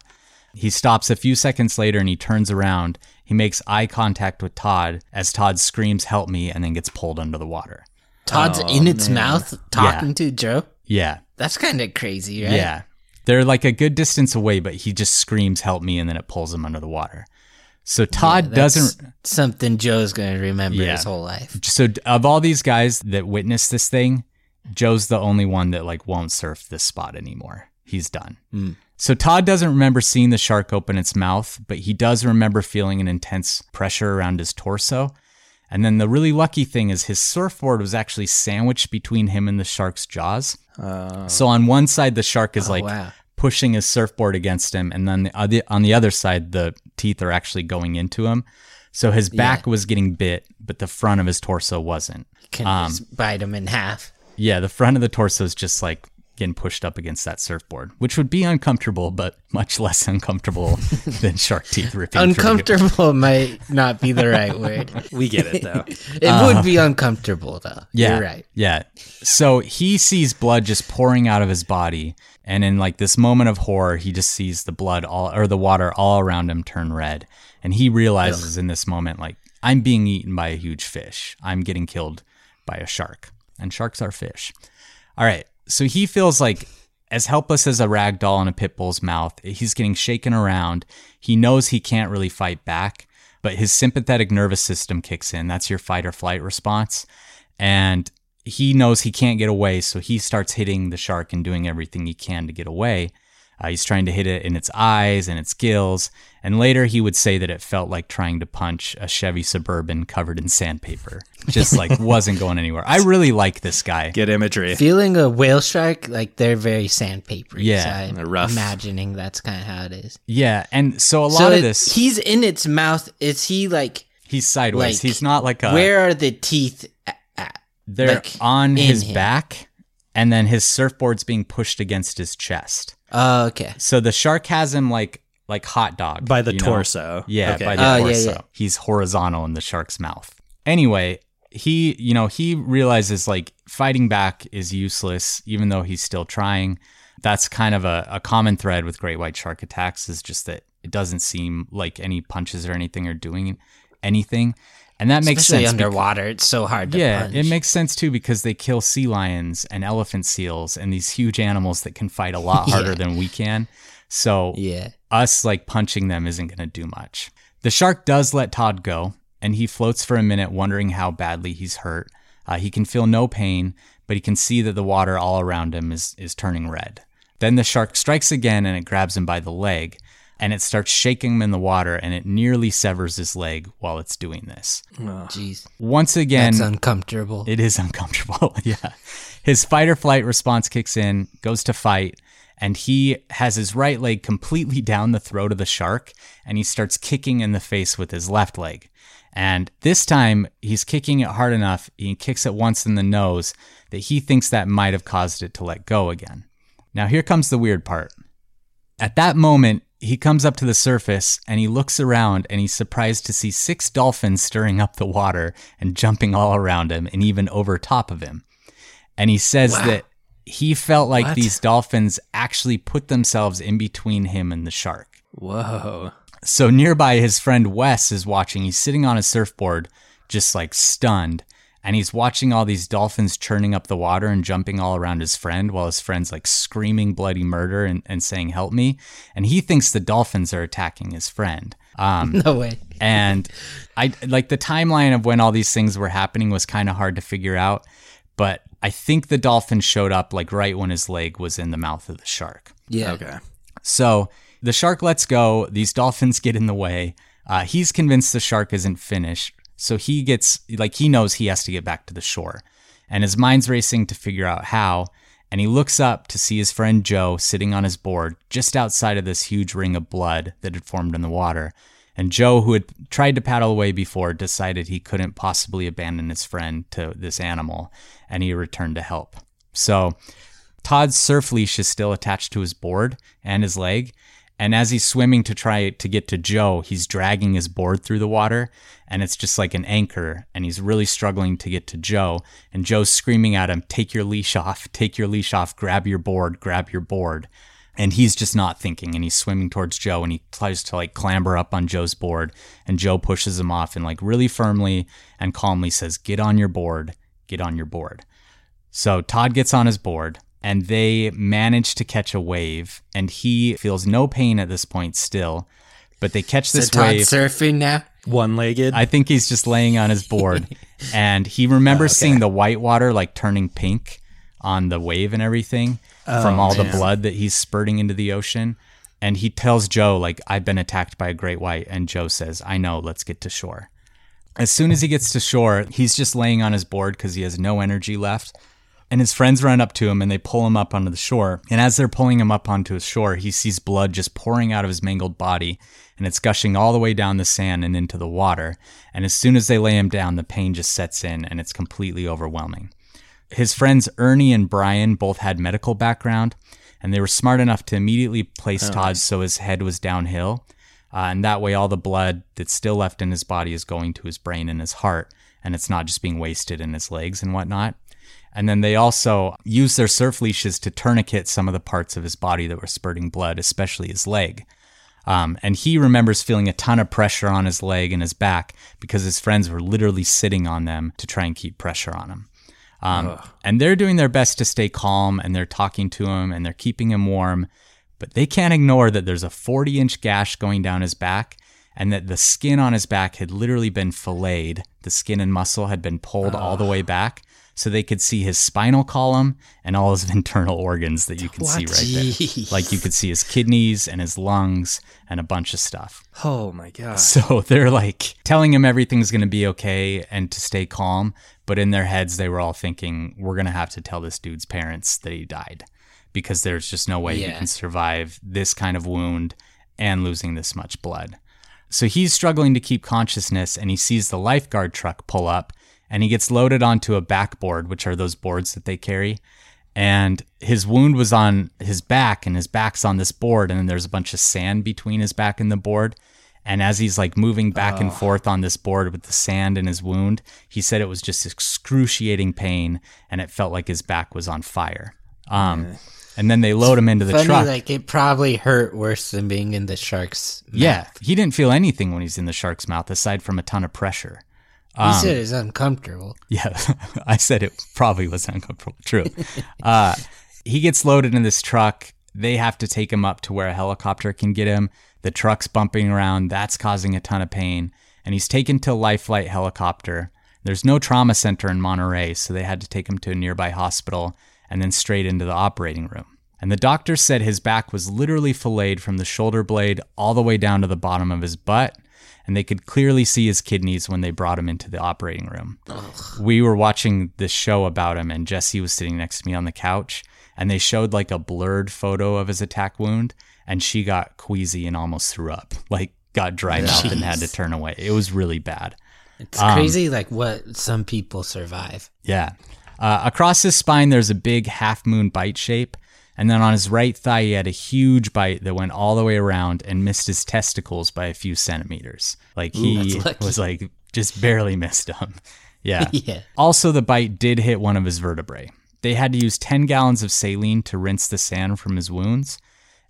He stops a few seconds later and he turns around. He makes eye contact with Todd as Todd screams, Help me, and then gets pulled under the water. Todd's oh, in its mouth talking to Joe. Yeah. That's kind of crazy, right? Yeah. They're like a good distance away, but he just screams, Help me, and then it pulls him under the water. So Todd That's doesn't. something Joe's going to remember Yeah. his whole life. So of all these guys that witnessed this thing, Joe's the only one that like won't surf this spot anymore. He's done. Hmm. So Todd doesn't remember seeing the shark open its mouth, but he does remember feeling an intense pressure around his torso. And then the really lucky thing is his surfboard was actually sandwiched between him and the shark's jaws. So on one side the shark is like wow. pushing his surfboard against him, and then the other, on the other side the teeth are actually going into him. So his back was getting bit, but the front of his torso wasn't. Can Um, just bite him in half. Yeah, the front of the torso is just like getting pushed up against that surfboard, which would be uncomfortable, but much less uncomfortable than shark teeth ripping. Uncomfortable might not be the right word. We get it though. It would be uncomfortable though. Uh, Yeah, You're right. Yeah. So he sees blood just pouring out of his body, and in like this moment of horror, he just sees the blood all or the water all around him turn red, and he realizes in this moment like I'm being eaten by a huge fish. I'm getting killed by a shark, and sharks are fish. All right. So he feels like as helpless as a rag doll in a pit bull's mouth. He's getting shaken around. He knows he can't really fight back, but his sympathetic nervous system kicks in. That's your fight or flight response. And he knows he can't get away, so he starts hitting the shark and doing everything he can to get away. Uh, he's trying to hit it in its eyes and its gills, and later he would say that it felt like trying to punch a Chevy Suburban covered in sandpaper. Just like wasn't going anywhere. I really like this guy. Get imagery. Feeling a whale shark, like they're very sandpapery. Yeah, so I'm they're rough. imagining that's kind of how it is. Yeah, and so a lot so of this, he's in its mouth. Is he like? he's sideways. like, he's not like a. where are the teeth at? they're like, on his him? back, and then his surfboard's being pushed against his chest. Oh, okay. So the shark has him like like hot dog By the you know? torso. Yeah, Okay. by the oh, yeah, torso. yeah. He's horizontal in the shark's mouth. Anyway, he, you know, he realizes like fighting back is useless, even though he's still trying. That's kind of a, a common thread with great white shark attacks is just that it doesn't seem like any punches or anything are doing anything. And that makes Especially sense. bec- underwater, it's so hard to yeah, punch. it makes sense too because they kill sea lions and elephant seals and these huge animals that can fight a lot harder Yeah. than we can. So Yeah. us like punching them isn't going to do much. The shark does let Todd go, and he floats for a minute, wondering how badly he's hurt. Uh, he can feel no pain, but he can see that the water all around him is is turning red. Then the shark strikes again, and it grabs him by the leg, and it starts shaking him in the water, and it nearly severs his leg while it's doing this. Jeez. Once again, That's uncomfortable. it is uncomfortable. yeah. His fight or flight response kicks in, goes to fight, and he has his right leg completely down the throat of the shark and he starts kicking in the face with his left leg. And this time he's kicking it hard enough, he kicks it once in the nose that he thinks that might have caused it to let go again. Now here comes the weird part. At that moment, he comes up to the surface and he looks around and he's surprised to see six dolphins stirring up the water and jumping all around him and even over top of him. And he says that he felt like What? these dolphins actually put themselves in between him and the shark. Whoa. So nearby, his friend Wes is watching. He's sitting on a surfboard, just like stunned. And he's watching all these dolphins churning up the water and jumping all around his friend while his friend's like screaming bloody murder and, and saying, Help me. And he thinks the dolphins are attacking his friend. Um, no way. and I like the timeline of when all these things were happening was kind of hard to figure out. but I think the dolphin showed up like right when his leg was in the mouth of the shark. Yeah. Okay. So the shark lets go. These dolphins get in the way. Uh, he's convinced the shark isn't finished. So he gets, like, he knows he has to get back to the shore. And his mind's racing to figure out how. And he looks up to see his friend Joe sitting on his board just outside of this huge ring of blood that had formed in the water. And Joe, who had tried to paddle away before, decided he couldn't possibly abandon his friend to this animal, and he returned to help. So Todd's surf leash is still attached to his board and his leg. And as he's swimming to try to get to Joe, he's dragging his board through the water and it's just like an anchor. And he's really struggling to get to Joe. And Joe's screaming at him, Take your leash off, take your leash off, grab your board, grab your board. And he's just not thinking and he's swimming towards Joe and he tries to like clamber up on Joe's board. And Joe pushes him off and like really firmly and calmly says, Get on your board, get on your board. So Todd gets on his board and they manage to catch a wave and he feels no pain at this point still but they catch this Todd's wave. surfing now. One legged. i think he's just laying on his board. And he remembers seeing the white water like turning pink on the wave and everything from oh, all the blood that he's spurting into the ocean. And he tells joe like i've been attacked by a great white and joe says i know let's get to shore. As soon as he gets to shore he's just laying on his board because he has no energy left and his friends run up to him and they pull him up onto the shore. And as they're pulling him up onto his shore, he sees blood just pouring out of his mangled body and it's gushing all the way down the sand and into the water. And as soon as they lay him down, the pain just sets in and it's completely overwhelming. His friends Ernie and Brian both had medical background and they were smart enough to immediately place Todd so his head was downhill. Uh, and that way, all the blood that's still left in his body is going to his brain and his heart, and it's not just being wasted in his legs and whatnot. And then they also used their surf leashes to tourniquet some of the parts of his body that were spurting blood, especially his leg. Um, and he remembers feeling a ton of pressure on his leg and his back because his friends were literally sitting on them to try and keep pressure on him. Um, and they're doing their best to stay calm and they're talking to him and they're keeping him warm, but they can't ignore that there's a 40 inch gash going down his back and that the skin on his back had literally been filleted. The skin and muscle had been pulled all the way back so they could see his spinal column and all his internal organs that you can see What? right there. Like you could see his kidneys and his lungs and a bunch of stuff. oh my god. So they're like telling him everything's going to be okay and to stay calm. But in their heads, they were all thinking, we're going to have to tell this dude's parents that he died because there's just no way he can survive this kind of wound and losing this much blood. So he's struggling to keep consciousness and he sees the lifeguard truck pull up and he gets loaded onto a backboard, which are those boards that they carry. And his wound was on his back and his back's on this board. And then there's a bunch of sand between his back and the board. And as he's like moving back and forth on this board with the sand in his wound, he said it was just excruciating pain and it felt like his back was on fire. Um, and then they load him into the Funny, truck. like it probably hurt worse than being in the shark's. mouth. yeah, he didn't feel anything when he's in the shark's mouth aside from a ton of pressure. He said it's uncomfortable. Yeah, I said it probably was uncomfortable. True. Uh, he gets loaded in this truck. They have to take him up to where a helicopter can get him. The truck's bumping around. That's causing a ton of pain. And he's taken to a life flight helicopter. There's no trauma center in Monterey, so they had to take him to a nearby hospital and then straight into the operating room. And the doctor said his back was literally filleted from the shoulder blade all the way down to the bottom of his butt, and they could clearly see his kidneys when they brought him into the operating room. We were watching this show about him, and Jesse was sitting next to me on the couch, and they showed like a blurred photo of his attack wound, and she got queasy and almost threw up, like got dry mouth and had to turn away. It was really bad. It's crazy, like what some people survive. Yeah. Uh, across his spine, there's a big half moon bite shape. And then on his right thigh, he had a huge bite that went all the way around and missed his testicles by a few centimeters. Like he lucky. was like just barely missed them. Yeah. Yeah. Also, the bite did hit one of his vertebrae. They had to use 10 gallons of saline to rinse the sand from his wounds.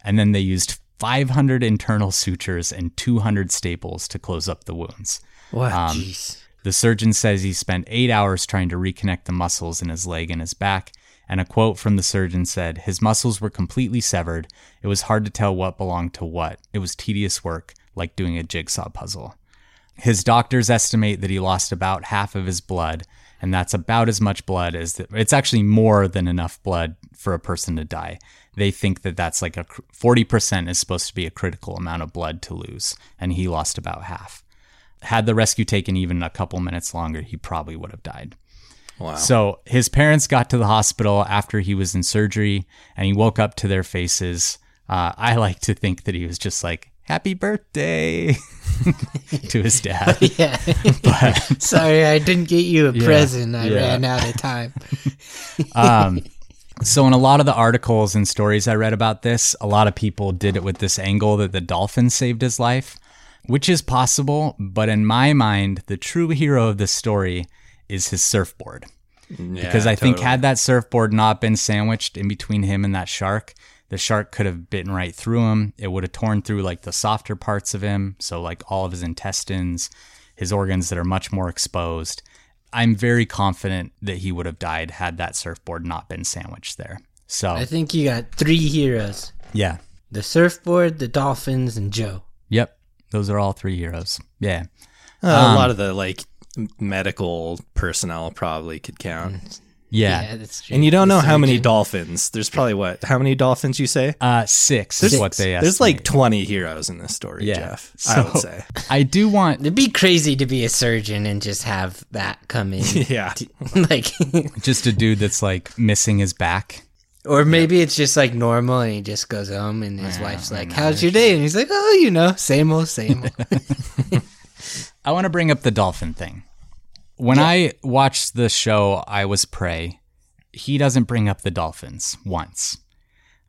And then they used 500 internal sutures and 200 staples to close up the wounds. What? Um, Jeez. The surgeon says he spent eight hours trying to reconnect the muscles in his leg and his back. And a quote from the surgeon said, His muscles were completely severed. It was hard to tell what belonged to what. It was tedious work, like doing a jigsaw puzzle. His doctors estimate that he lost about half of his blood, and that's about as much blood as the, it's actually more than enough blood for a person to die. They think that that's like a 40% is supposed to be a critical amount of blood to lose, and he lost about half. Had the rescue taken even a couple minutes longer, he probably would have died. Wow. So his parents got to the hospital after he was in surgery and he woke up to their faces. Uh, I like to think that he was just like, happy birthday to his dad. Yeah. Sorry, I didn't get you a present. I yeah. ran out of time. Um, so in a lot of the articles and stories I read about this, a lot of people did it with this angle that the dolphin saved his life, which is possible. But in my mind, the true hero of this story is his surfboard. because I think had that surfboard not been sandwiched in between him and that shark, the shark could have bitten right through him. It would have torn through like the softer parts of him, so like all of his intestines, his organs that are much more exposed. I'm very confident that he would have died had that surfboard not been sandwiched there. So, I think you got three heroes yeah. the surfboard, the dolphins, and Joe. Yep. Those are all three heroes. Yeah. Uh, Um, a lot of the like medical personnel probably could count. Yeah. that's true. And you don't The know how many surgeon. dolphins. There's probably what? How many dolphins you say? Uh, six is what they There's like 20 heroes in this story, Yeah. Jeff. I would say. I do want It'd be crazy to be a surgeon and just have that come in. Yeah. like, just a dude that's like missing his back. or maybe it's just like normal and he just goes home and his wife's like, How's your day? And he's like, Oh, you know, same old, same old. I want to bring up the dolphin thing. When I watched the show I Was Prey, he doesn't bring up the dolphins once.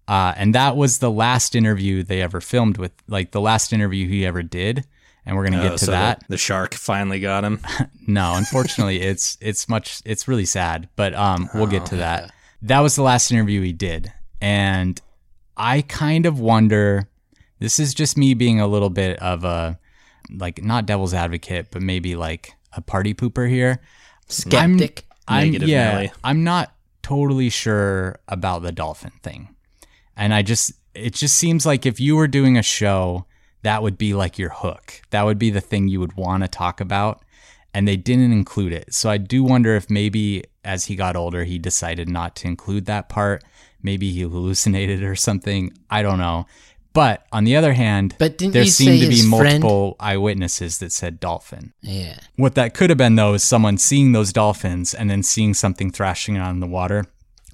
Uh, and that was the last interview they ever filmed with, like the last interview he ever did. And we're going to Oh, get to so that. The, the shark finally got him. No, unfortunately, it's it's much it's really sad, but um, we'll get to that. That was the last interview he did, and I kind of wonder. This is just me being a little bit of a like not devil's advocate, but maybe like a party pooper here. Skeptic. I'm Negative yeah, Nelly. I'm not totally sure about the dolphin thing. And I just it just seems like if you were doing a show, that would be like your hook. That would be the thing you would want to talk about. And they didn't include it. So I do wonder if maybe as he got older he decided not to include that part. Maybe he hallucinated or something. I don't know. But on the other hand, But there seemed to be friend- multiple eyewitnesses that said dolphin. yeah. What that could have been, though, is someone seeing those dolphins and then seeing something thrashing around in the water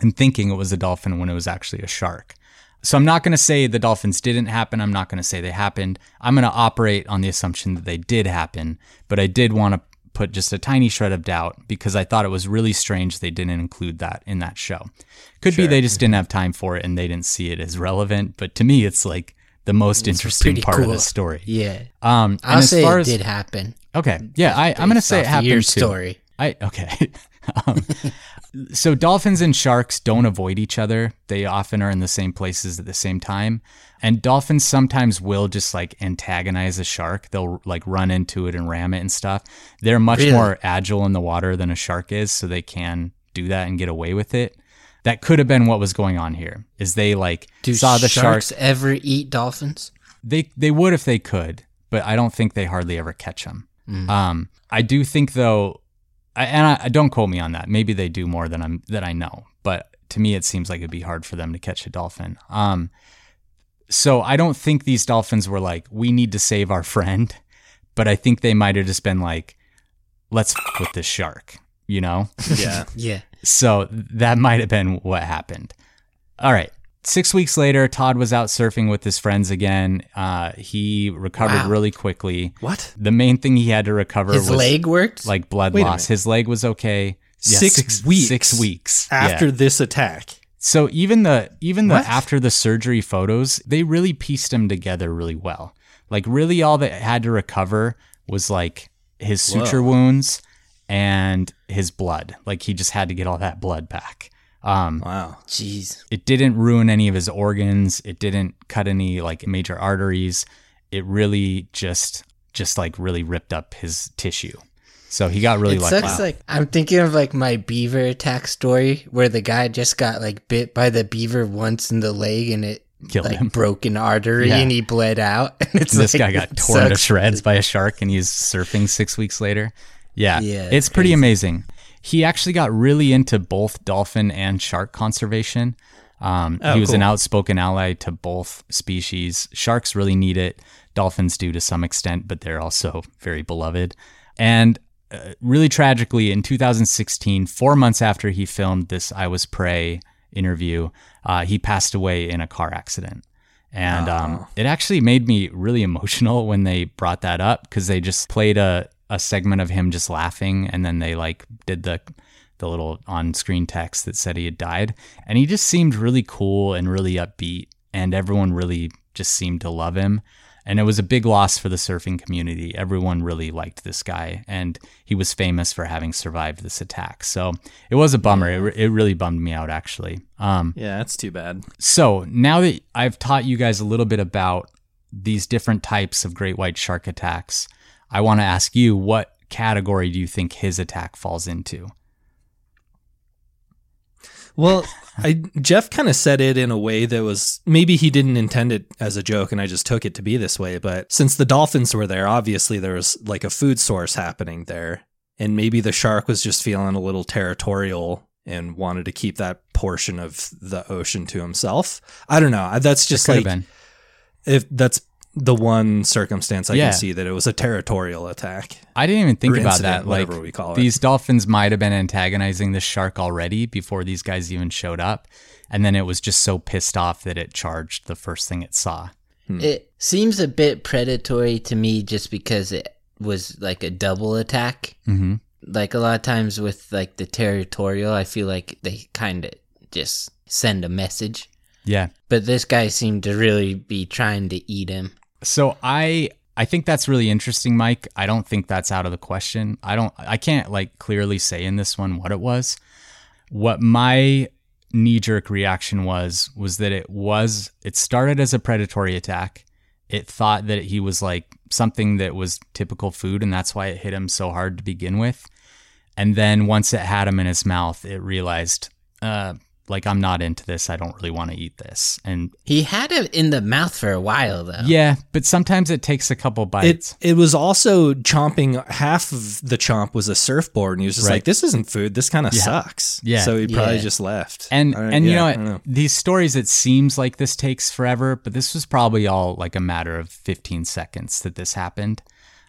and thinking it was a dolphin when it was actually a shark. So I'm not going to say the dolphins didn't happen. I'm not going to say they happened. I'm going to operate on the assumption that they did happen, but I did want to put just a tiny shred of doubt because I thought it was really strange they didn't include that in that show. Could be they just didn't have time for it and they didn't see it as relevant, but to me, it's like the most interesting pretty part of the story. Yeah. Um, I'll and as say it as did happen. Okay. Yeah, I, I'm going to say it happened your too. story. I okay. um, so dolphins and sharks don't avoid each other. They often are in the same places at the same time. And dolphins sometimes will just like antagonize a shark. They'll like run into it and ram it and stuff. They're much Really? more agile in the water than a shark is, so they can do that and get away with it. That could have been what was going on here. Is they like Do saw the shark sharks ever eat dolphins? they they would if they could, but I don't think they hardly ever catch them. Um, I do think though, I, and I, I don't quote me on that. Maybe they do more than I'm that I know, but to me it seems like it'd be hard for them to catch a dolphin. Um, so I don't think these dolphins were like, we need to save our friend, but I think they might have just been like, let's f- with this shark, you know. Yeah. Yeah. So that might have been what happened. All right. Six weeks later, Todd was out surfing with his friends again. Uh, he recovered Wow. really quickly. What? The main thing he had to recover His was leg worked? like blood Wait loss. His leg was okay. Yeah, Six weeks? Six weeks After Yeah. this attack. So even the even the What? after the surgery photos, they really pieced him together really well. Like really, all that had to recover was like his suture Whoa. wounds and his blood. Like he just had to get all that blood back. Um, Wow. Jeez. it didn't ruin any of his organs it didn't cut any like major arteries it really just just like really ripped up his tissue so he got really it lucky sucks. Like I'm thinking of like my beaver attack story, where the guy just got like bit by the beaver once in the leg, and it killed like him. broken artery Yeah. and he bled out. And it's this like, guy got it torn to shreds by a shark and he's surfing six weeks later. Yeah, Yeah, it's it's pretty crazy. amazing. He actually got really into both dolphin and shark conservation. Um, Oh, he was an outspoken ally to both species. Sharks really need it. Dolphins do to some extent, but they're also very beloved. And uh, really tragically, in 2016, four months after he filmed this I Was Prey interview, uh, he passed away in a car accident. And um, it actually made me really emotional when they brought that up because they just played a, a segment of him just laughing and then they like did the the little on screen text that said he had died. And he just seemed really cool and really upbeat and everyone really just seemed to love him. And it was a big loss for the surfing community. Everyone really liked this guy, and he was famous for having survived this attack. So it was a bummer. It, it really bummed me out, actually. Um, Yeah, that's too bad. so now that I've taught you guys a little bit about these different types of great white shark attacks, I want to ask you what category do you think his attack falls into? Well, I Jeff kind of said it in a way that was maybe he didn't intend it as a joke and I just took it to be this way, but since the dolphins were there, obviously there was like a food source happening there. And maybe the shark was just feeling a little territorial and wanted to keep that portion of the ocean to himself. I don't know. That's just like if that's the one circumstance I Yeah. can see that it was a territorial attack. I didn't even think about incident, that. Like whatever we call it. these dolphins might have been antagonizing the shark already before these guys even showed up, and then it was just so pissed off that it charged the first thing it saw. It seems a bit predatory to me just because it was like a double attack. hmm Like a lot of times with like the territorial, I feel like they kind of just send a message. Yeah. But this guy seemed to really be trying to eat him. So I I think that's really interesting, Mike. I don't think that's out of the question. I don't I can't like clearly say in this one what it was. What my knee jerk reaction was was that it was it started as a predatory attack. It thought that he was like something that was typical food and that's why it hit him so hard to begin with. And then once it had him in his mouth, it realized uh like I'm not into this. I don't really want to eat this. And He had it in the mouth for a while though. yeah, but sometimes it takes a couple bites. It it was also chomping half of the chomp was a surfboard, and he was just Right. like, "This isn't food. This kind of Yeah. sucks." Yeah. So he probably Yeah. just left. And I don't- and you know I know. These stories, it seems like this takes forever, but this was probably all like a matter of 15 seconds that this happened,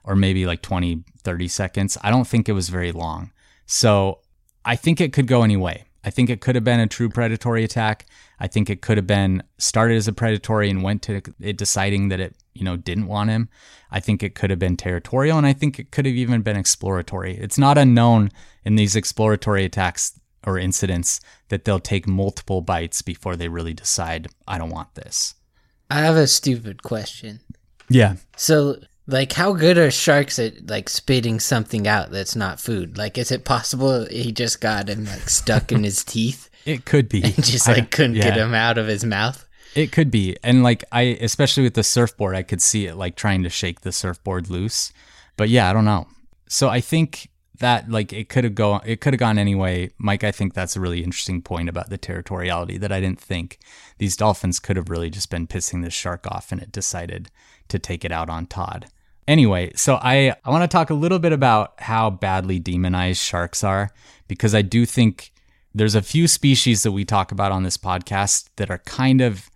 or maybe like 20, 30 seconds. I don't think it was very long. So I think it could go any way. I think it could have been a true predatory attack. I think it could have been started as a predatory and went to it deciding that it, you know, didn't want him. I think it could have been territorial and I think it could have even been exploratory. It's not unknown in these exploratory attacks or incidents that they'll take multiple bites before they really decide, I don't want this. I have a stupid question. Yeah. So, like, how good are sharks at like spitting something out that's not food? Like, is it possible he just got him like stuck in his teeth It could be. and just I- like couldn't get him out of his mouth? It could be. And like I especially with the surfboard, I could see it like trying to shake the surfboard loose. But yeah, I don't know. So I think that like it could have go it could have gone anyway. Mike, I think that's a really interesting point about the territoriality that I didn't think. These dolphins could have really just been pissing this shark off and it decided to take it out on Todd. Anyway, so I, I want to talk a little bit about how badly demonized sharks are because I do think there's a few species that we talk about on this podcast that are kind of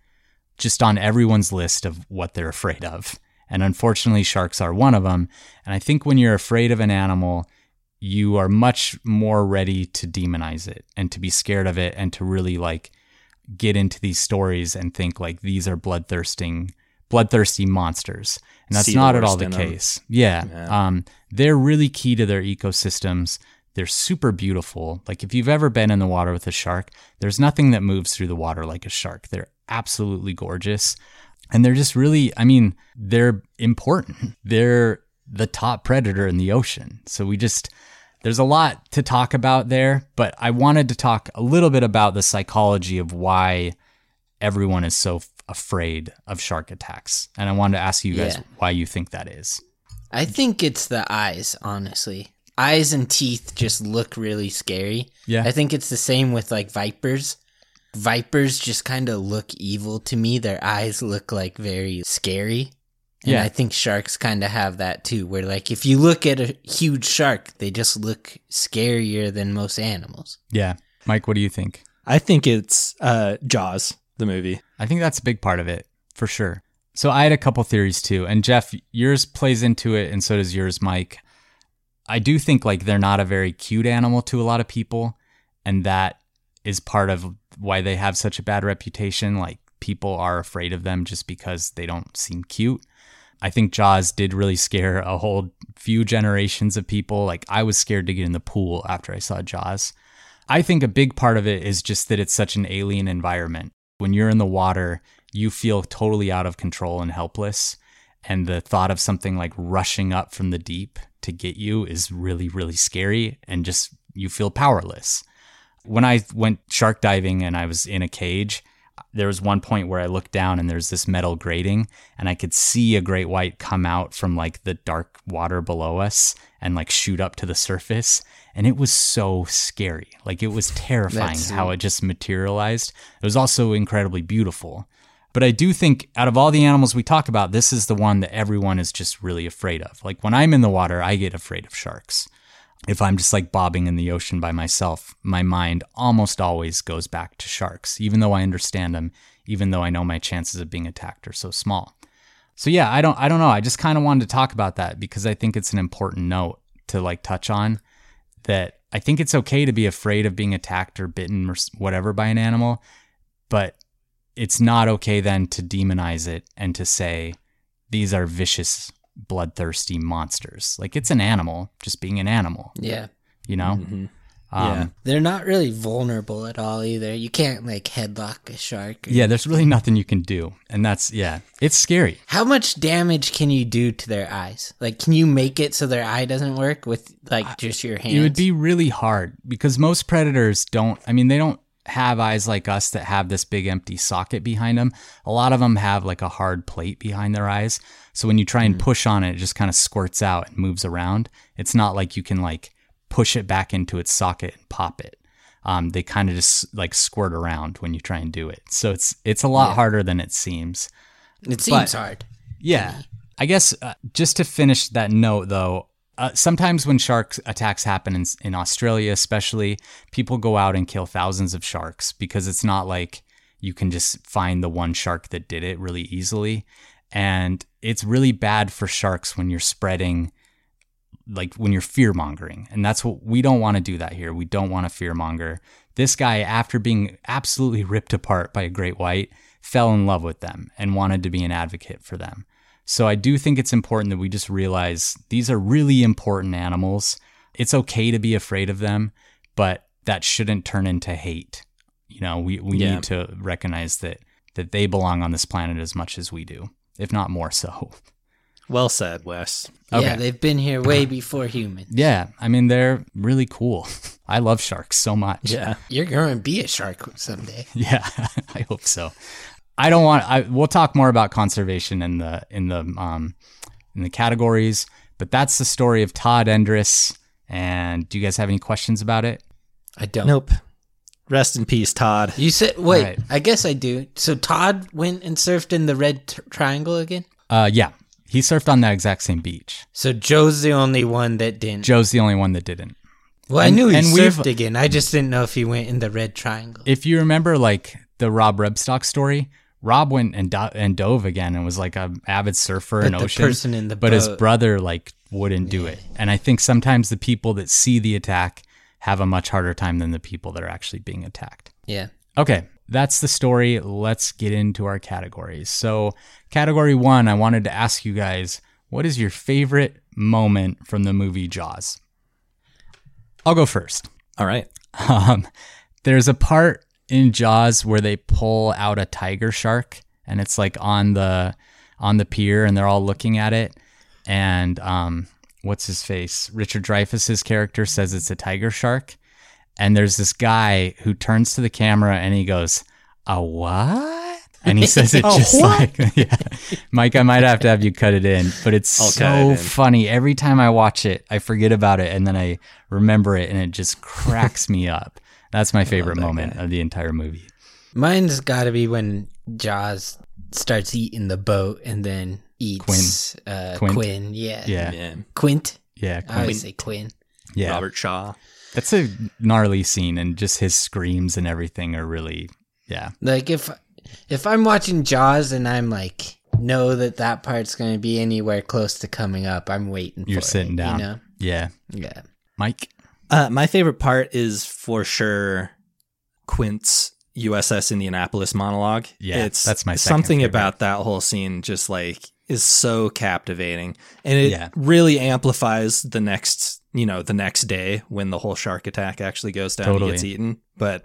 just on everyone's list of what they're afraid of. And unfortunately, sharks are one of them. And I think when you're afraid of an animal, you are much more ready to demonize it and to be scared of it and to really like get into these stories and think like these are bloodthirsting bloodthirsty monsters and that's not at all the case. Yeah. Yeah. um they're really key to their ecosystems. They're super beautiful. Like if you've ever been in the water with a shark there's nothing that moves through the water like a shark. They're absolutely gorgeous. And they're just really i mean they're important. They're the top predator in the ocean. So we just there's a lot to talk about there but i wanted to talk a little bit about the psychology of why everyone is so afraid of shark attacks and i wanted to ask you guys Yeah. why you think that is I think it's the eyes, honestly. Eyes and teeth just look really scary. yeah I think it's the same with like vipers. Vipers just kind of look evil to me. Their eyes look like very scary. And Yeah. I think sharks kind of have that too, where like if you look at a huge shark, they just look scarier than most animals. Yeah. Mike, what do you think? I think it's uh, Jaws, the movie. I think that's a big part of it, for sure. So I had a couple theories too. And Jeff, yours plays into it, and so does yours, Mike. I do think like they're not a very cute animal to a lot of people, and that is part of why they have such a bad reputation. Like people are afraid of them just because they don't seem cute. I think Jaws did really scare a whole few generations of people. Like I was scared to get in the pool after I saw Jaws. I think a big part of it is just that it's such an alien environment. When you're in the water, you feel totally out of control and helpless. And the thought of something like rushing up from the deep to get you is really, really scary. And just you feel powerless. When I went shark diving and I was in a cage, there was one point where I looked down and there's this metal grating and I could see a great white come out from like the dark water below us and like shoot up to the surface. And it was so scary. Like it was terrifying how it just materialized. It was also incredibly beautiful. But I do think out of all the animals we talk about, this is the one that everyone is just really afraid of. Like when I'm in the water, I get afraid of sharks. If I'm just like bobbing in the ocean by myself, my mind almost always goes back to sharks, even though I understand them, even though I know my chances of being attacked are so small. So yeah, I don't I don't know. I just kind of wanted to talk about that because I think it's an important note to like touch on that I think it's okay to be afraid of being attacked or bitten or whatever by an animal, but it's not okay then to demonize it and to say these are vicious, bloodthirsty monsters. Like it's an animal, just being an animal, Yeah. you know? Mhm. Um, Yeah. They're not really vulnerable at all either. You can't like headlock a shark. yeah, there's really nothing you can do. And that's, yeah, it's scary. How much damage can you do to their eyes? Like, can you make it so their eye doesn't work with like just your hands? It would be really hard because most predators don't, I mean, they don't have eyes like us that have this big empty socket behind them. A lot of them have like a hard plate behind their eyes. So when you try and push on it, it just kind of squirts out and moves around. It's not like you can like push it back into its socket and pop it. Um, they kind of just like squirt around when you try and do it. So it's it's a lot harder than it seems. It seems but- hard. Yeah. I guess uh, just to finish that note, though, uh, sometimes when shark attacks happen in, in Australia, especially, people go out and kill thousands of sharks because it's not like you can just find the one shark that did it really easily. And it's really bad for sharks when you're spreading, like when you're fear mongering. And that's what we don't want to do that here. We don't want to fear monger. This guy, after being absolutely ripped apart by a great white, fell in love with them and wanted to be an advocate for them. So I do think it's important that we just realize these are really important animals. It's okay to be afraid of them, but that shouldn't turn into hate. You know, we, we Yeah. need to recognize that that they belong on this planet as much as we do, if not more so. Well said, Wes. Okay. Yeah, they've been here way before humans. Yeah, I mean they're really cool. I love sharks so much. Yeah. You're going to be a shark someday. Yeah, I hope so. I don't want. I we'll talk more about conservation in the in the um in the categories, but that's the story of Todd Endris. And do you guys have any questions about it? I don't. Nope. Rest in peace, Todd. You said, wait, Right. I guess I do. So Todd went and surfed in the red t- triangle again? Uh, yeah, he surfed on that exact same beach. So Joe's the only one that didn't. Joe's the only one that didn't. well, I knew he and surfed again. I just didn't know if he went in the red triangle. If you remember, like the Rob Rebstock story, Rob went and do- and dove again and was like a avid surfer in But the ocean. person in the but his brother like wouldn't do it. And I think sometimes the people that see the attack have a much harder time than the people that are actually being attacked. Yeah. Okay, that's the story. Let's get into our categories. So, category one, I wanted to ask you guys what is your favorite moment from the movie Jaws? I'll go first. All right. Um, there's a part in Jaws where they pull out a tiger shark, and it's like on the on the pier, and they're all looking at it. And um, what's his face? Richard Dreyfuss's character says it's a tiger shark, and there's this guy who turns to the camera and he goes, "A what?" And he says it just what? like, yeah. Mike, I might have to have you cut it in, but it's I'll so it funny. Every time I watch it, I forget about it and then I remember it and it just cracks me up. That's my favorite that moment guy. of the entire movie. Mine's got to be when Jaws starts eating the boat and then eats Quinn. Uh, Quint. Quinn. Yeah. Yeah. Yeah. Quint. Yeah. I always say Quinn. Yeah. Robert Shaw. That's a gnarly scene, and just his screams and everything are really, yeah. Like if if I'm watching Jaws and I'm like know that that part's going to be anywhere close to coming up, I'm waiting. You're sitting it, down. You know? Yeah. Yeah. Mike. Uh, my favorite part is for sure Quint's USS Indianapolis monologue. Yeah, it's that's my something favorite. about that whole scene. Just like is so captivating, and it Yeah. really amplifies the next, you know, the next day when the whole shark attack actually goes down Totally. and gets eaten. But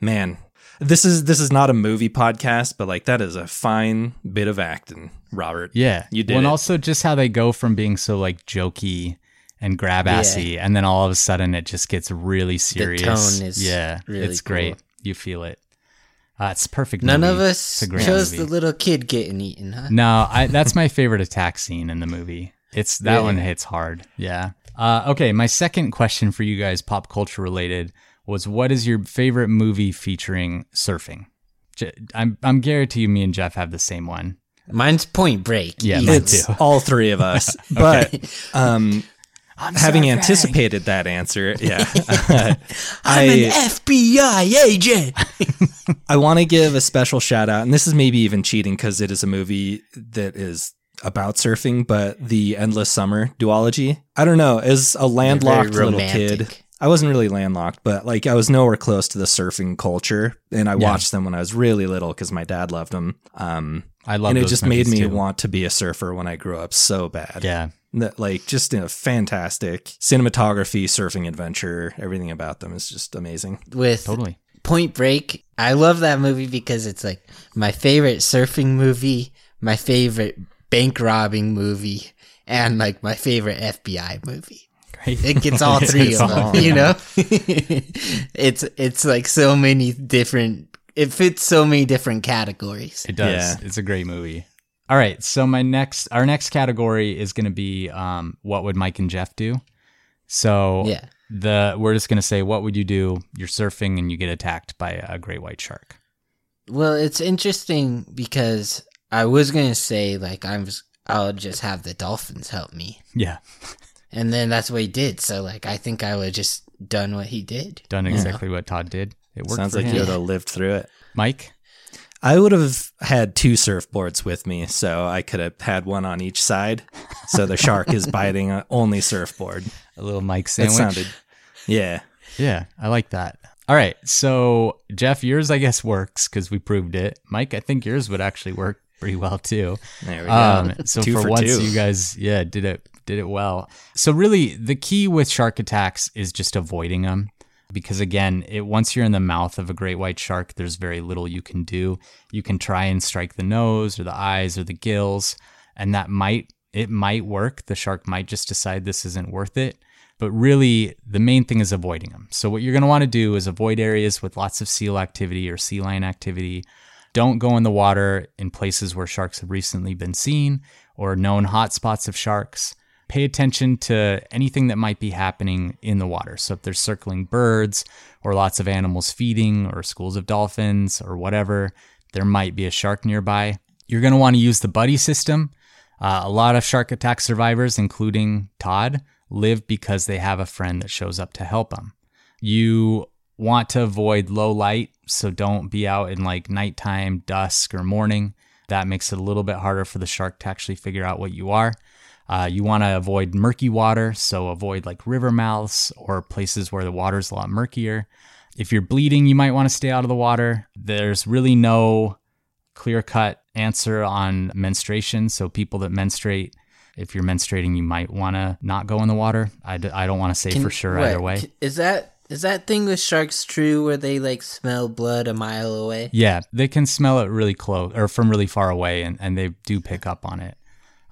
man, this is this is not a movie podcast, but like that is a fine bit of acting, Robert. Yeah. You did Well, and it. also just how they go from being so like jokey and grab assy, and then all of a sudden it just gets really serious. tone is yeah, really it's great. You feel it. Uh, it's a perfect. None movie. of us a great chose movie. the little kid getting eaten, huh? No, I, that's my favorite attack scene in the movie. It's that Really? one hits hard. Yeah. Uh, okay, my second question for you guys, pop culture related, was what is your favorite movie featuring surfing? I'm I'm guarantee you, me and Jeff have the same one. Mine's Point Break. Yeah, mine It's too. all three of us. But um, having anticipated that answer, yeah, I'm an FBI agent. I want to give a special shout out, and this is maybe even cheating because it is a movie that is about surfing, but the Endless Summer duology. I don't know, as a landlocked little kid. I wasn't really landlocked, but like I was nowhere close to the surfing culture, and I Yeah. watched them when I was really little because my dad loved them. Um, I love and it just made me too. want to be a surfer when I grew up so bad. Yeah, That, like just a fantastic cinematography, surfing adventure. Everything about them is just amazing. With totally. Point Break, I love that movie because it's like my favorite surfing movie, my favorite bank robbing movie, and like my favorite FBI movie. Great. It gets all three It's of all- them, you know. it's it's like so many different. It fits so many different categories. It does. Yeah. It's a great movie. All right. So my next, our next category is going to be, um, what would Mike and Jeff do? So Yeah. the we're just going to say, what would you do? You're surfing and you get attacked by a great white shark. Well, it's interesting because I was gonna say like I'm. just, I'll just have the dolphins help me, Yeah, and then that's what he did. So like I think I would just done what he did. done exactly what Todd did. It worked Sounds for like him. you would have lived through it. Mike. I would have had two surfboards with me, so I could have had one on each side. So the shark is biting a- only surfboard. A little Mike That sandwich. sounded, yeah. Yeah, I like that. All right. So, Jeff, yours, I guess, works because we proved it. Mike, I think yours would actually work pretty well too. There we go. Um, so Two for, for once, two. you guys, yeah, did it did it well. So really, the key with shark attacks is just avoiding them, because again, it once you're in the mouth of a great white shark, there's very little you can do. You can try and strike the nose or the eyes or the gills, and that might it might work. The shark might just decide this isn't worth it. But really, the main thing is avoiding them. So, what you're going to want to do is avoid areas with lots of seal activity or sea lion activity. Don't go in the water in places where sharks have recently been seen or known hotspots of sharks. Pay attention to anything that might be happening in the water. So, if there's circling birds or lots of animals feeding or schools of dolphins or whatever, there might be a shark nearby. You're going to want to use the buddy system. Uh, a lot of shark attack survivors, including Todd, live because they have a friend that shows up to help them. You want to avoid low light, so don't be out in like nighttime, dusk, or morning. That makes it a little bit harder for the shark to actually figure out what you are. Uh, you want to avoid murky water, so avoid like river mouths or places where the water's a lot murkier. If you're bleeding, you might want to stay out of the water. There's really no clear cut answer on menstruation. So, people that menstruate, if you're menstruating, you might want to not go in the water. I, d- I don't want to say Can- for sure either way. Is that is that thing with sharks true where they like smell blood a mile away? Yeah, they can smell it really close or from really far away, and, and they do pick up on it.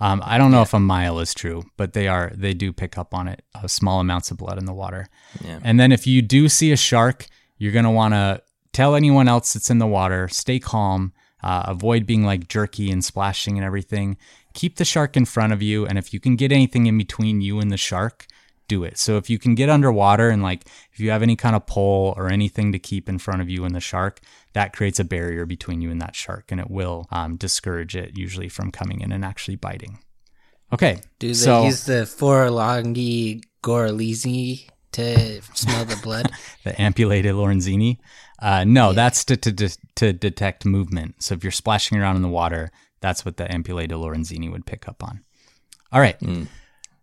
Um, I don't know if a mile is true, but they are they do pick up on it. Uh, small amounts of blood in the water, Yeah. and then if you do see a shark, you're gonna want to tell anyone else that's in the water. Stay calm. Uh, avoid being like jerky and splashing and everything. Keep the shark in front of you, and if you can get anything in between you and the shark, do it. So if you can get underwater and like if you have any kind of pole or anything to keep in front of you and the shark, that creates a barrier between you and that shark, and it will um, discourage it usually from coming in and actually biting. Okay, Do they so use the Forlongi Gorlizi to smell the blood? the ampulated Lorenzini. Uh, no, that's to, to to to detect movement. So if you're splashing around in the water, that's what the ampulated Lorenzini would pick up on. All right.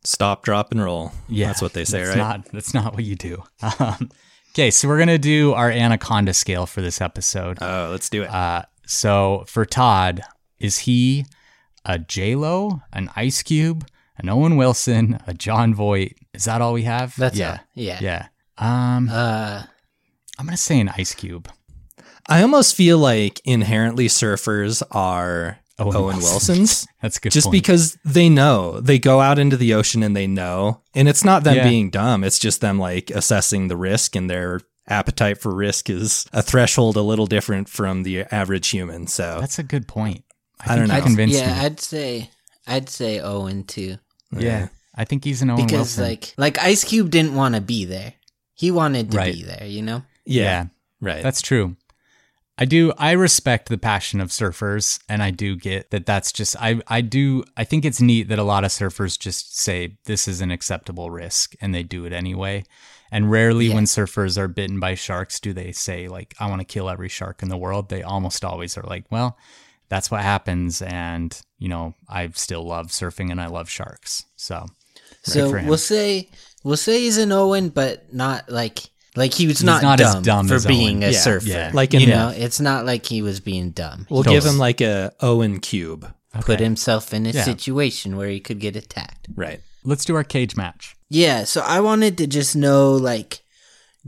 Stop, drop, and roll. Yeah, That's what they say, that's right? Not, that's not what you do. Um, okay, so we're gonna do our anaconda scale for this episode. oh, let's do it. Uh, so for Todd, is he a J Lo, an Ice Cube, an Owen Wilson, a Jon Voight? Is that all we have? That's yeah, all. Yeah. yeah. Um, Uh, I'm gonna say an Ice Cube. I almost feel like inherently surfers are Oh, Owen Owen, Wilson. Wilsons. That's a good. just point. because they know they go out into the ocean and they know and it's not them Yeah. being dumb it's just them like assessing the risk and their appetite for risk is a threshold a little different from the average human so That's a good point. I don't know. Convinced yeah, me. I'd say I'd say Owen too. yeah, I think he's an Owen because Wilson. like like Ice Cube didn't want to be there. He wanted to Right. be there, you know? yeah, yeah, right that's true. I do. I respect the passion of surfers, and I do get that. That's just. I. I do. I think it's neat that a lot of surfers just say this is an acceptable risk, and they do it anyway. And rarely, Yeah. when surfers are bitten by sharks, do they say like, "I want to kill every shark in the world." They almost always are like, "Well, that's what happens," and you know, I still love surfing and I love sharks. So, So we'll say we'll say he's an Owen, but not like like he was He's not, not as dumb, dumb for as being Owen. a Yeah, surfer. yeah. Like you in- know, it's not like he was being dumb. we'll Totally. give him like a owen cube Put himself in a Yeah. situation where he could get attacked. right let's do our cage match. Yeah, so I wanted to just know like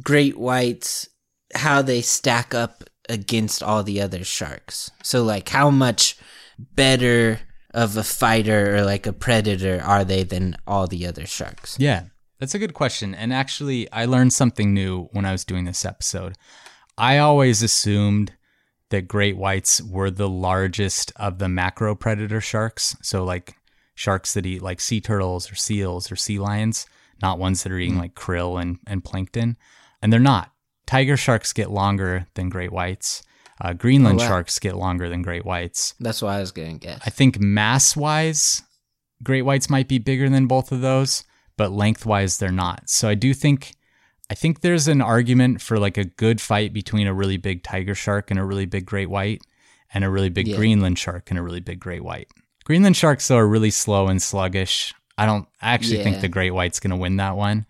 great whites how they stack up against all the other sharks. So like how much better of a fighter or like a predator are they than all the other sharks? Yeah, that's a good question. And actually, I learned something new when I was doing this episode. I always assumed that great whites were the largest of the macro predator sharks. So, like sharks that eat like sea turtles or seals or sea lions, not ones that are eating like krill and, and plankton. And they're not. Tiger sharks get longer than great whites. Uh, Greenland Oh, wow. sharks get longer than great whites. That's what I was going to guess. I think mass wise, great whites might be bigger than both of those, but lengthwise they're not. So I do think I think there's an argument for like a good fight between a really big tiger shark and a really big great white and a really big Yeah. Greenland shark and a really big great white. Greenland sharks though are really slow and sluggish. I don't I actually think the great white's going to win that one.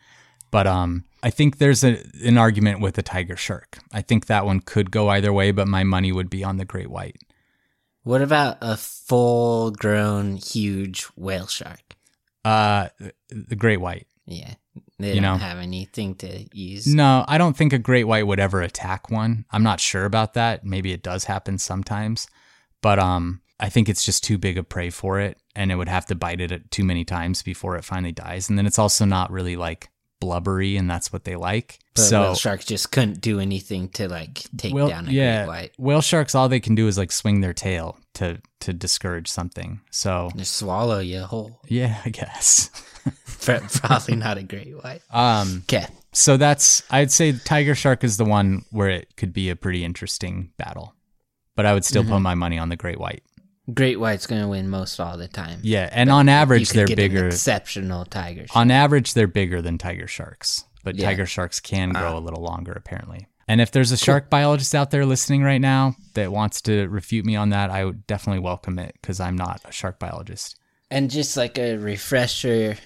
But um I think there's a, an argument with the tiger shark. I think that one could go either way, but my money would be on the great white. What about a full grown huge whale shark? Uh the great white. Yeah. They You don't know. have anything to use. No, I don't think a great white would ever attack one. I'm not sure about that. Maybe it does happen sometimes, but um, I think it's just too big a prey for it, and it would have to bite it too many times before it finally dies. And then it's also not really like blubbery, and that's what they like. But so whale sharks just couldn't do anything to like take whale- down a yeah, great white. whale sharks, all they can do is like swing their tail to to discourage something. So Just swallow you whole. yeah, I guess. Probably not a great white. Um, Okay. so that's I'd say tiger shark is the one where it could be a pretty interesting battle, but I would still Mm-hmm. put my money on the great white. Great white's gonna win most all the time. Yeah, and on average they're bigger. exceptional tigers. On average they're bigger than tiger sharks, but Yeah. tiger sharks can grow a little longer apparently. And if there's a shark biologist out there listening right now that wants to refute me on that, I would definitely welcome it because I'm not a shark biologist. And just like a refresher,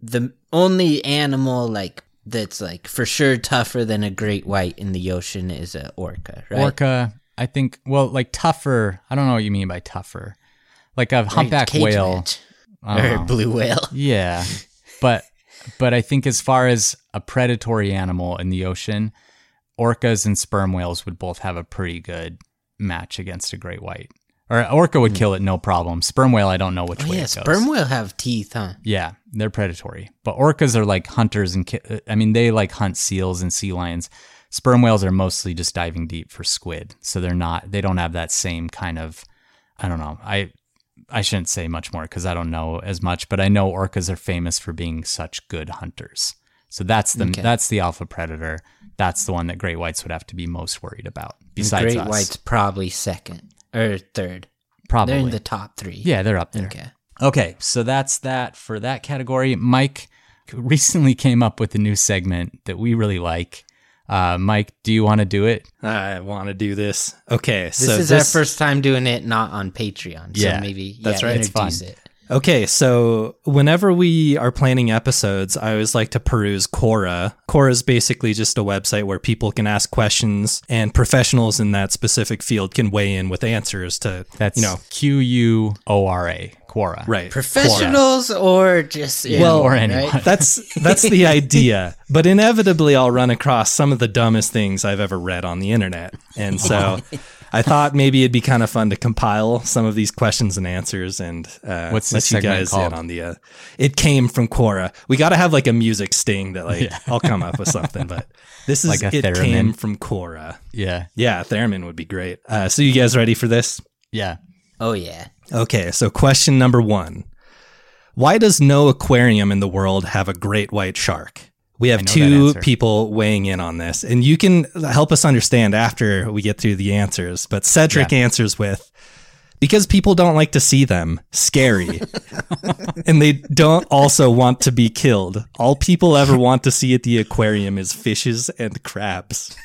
the only animal like that's like for sure tougher than a great white in the ocean is a orca, right? Orca, I think, well, like tougher. I don't know what you mean by tougher. Like a humpback cage whale. Or blue whale. Yeah. But but I think as far as a predatory animal in the ocean, orcas and sperm whales would both have a pretty good match against a great white. Or orca would kill it no problem. Sperm whale, I don't know which Hmm. Oh way yeah, it goes. sperm whale have teeth, huh? Yeah, they're predatory. But orcas are like hunters and ki- I mean they like hunt seals and sea lions. Sperm whales are mostly just diving deep for squid. So they're not they don't have that same kind of I don't know. I I shouldn't say much more cuz I don't know as much, but I know orcas are famous for being such good hunters. So that's the Okay. that's the alpha predator. That's the one that great whites would have to be most worried about. Besides Great us, white's probably second or third. probably. They're in the top three. yeah, they're up there. Okay. Okay, so that's that for that category. Mike recently came up with a new segment that we really like. Uh, Mike, do you want to do it? I want to do this. Okay, This so is this, our first time doing it not on Patreon. So Yeah, maybe that's yeah, right. It's fun. it. Okay, so whenever we are planning episodes, I always like to peruse Quora. Quora is basically just a website where people can ask questions and professionals in that specific field can weigh in with answers to, That's you know, Q U O R A, Quora. right. Professionals or just Yeah, well, or right? That's that's the idea. But inevitably I'll run across some of the dumbest things I've ever read on the internet. And so I thought maybe it'd be kind of fun to compile some of these questions and answers and uh, What's let you guys called? in on the. Uh, it came from Quora. We got to have like a music sting that like Yeah. I'll come up with something, but this is Like a it theremin. came from Quora. Yeah, Yeah, theremin would be great. Uh, so you guys ready for this? yeah. Oh yeah. Okay, so question number one. Why does no aquarium in the world have a great white shark? We have I know that two people weighing in on this, and you can help us understand after we get through the answers. But Cedric answers with because people don't like to see them, scary. and they don't also want to be killed. All people ever want to see at the aquarium is fishes and crabs.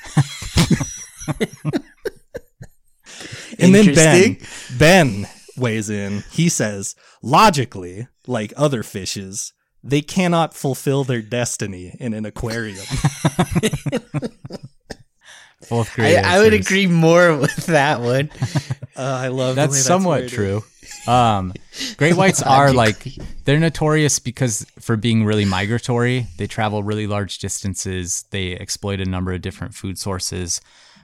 and then Ben, Ben weighs in. He says, logically, like other fishes, they cannot fulfill their destiny in an aquarium. Both I. I would agree more with that one. Uh, I love the way That's somewhat worded. true. Um, great whites are like they're notorious because for being really migratory. They travel really large distances. They exploit a number of different food sources,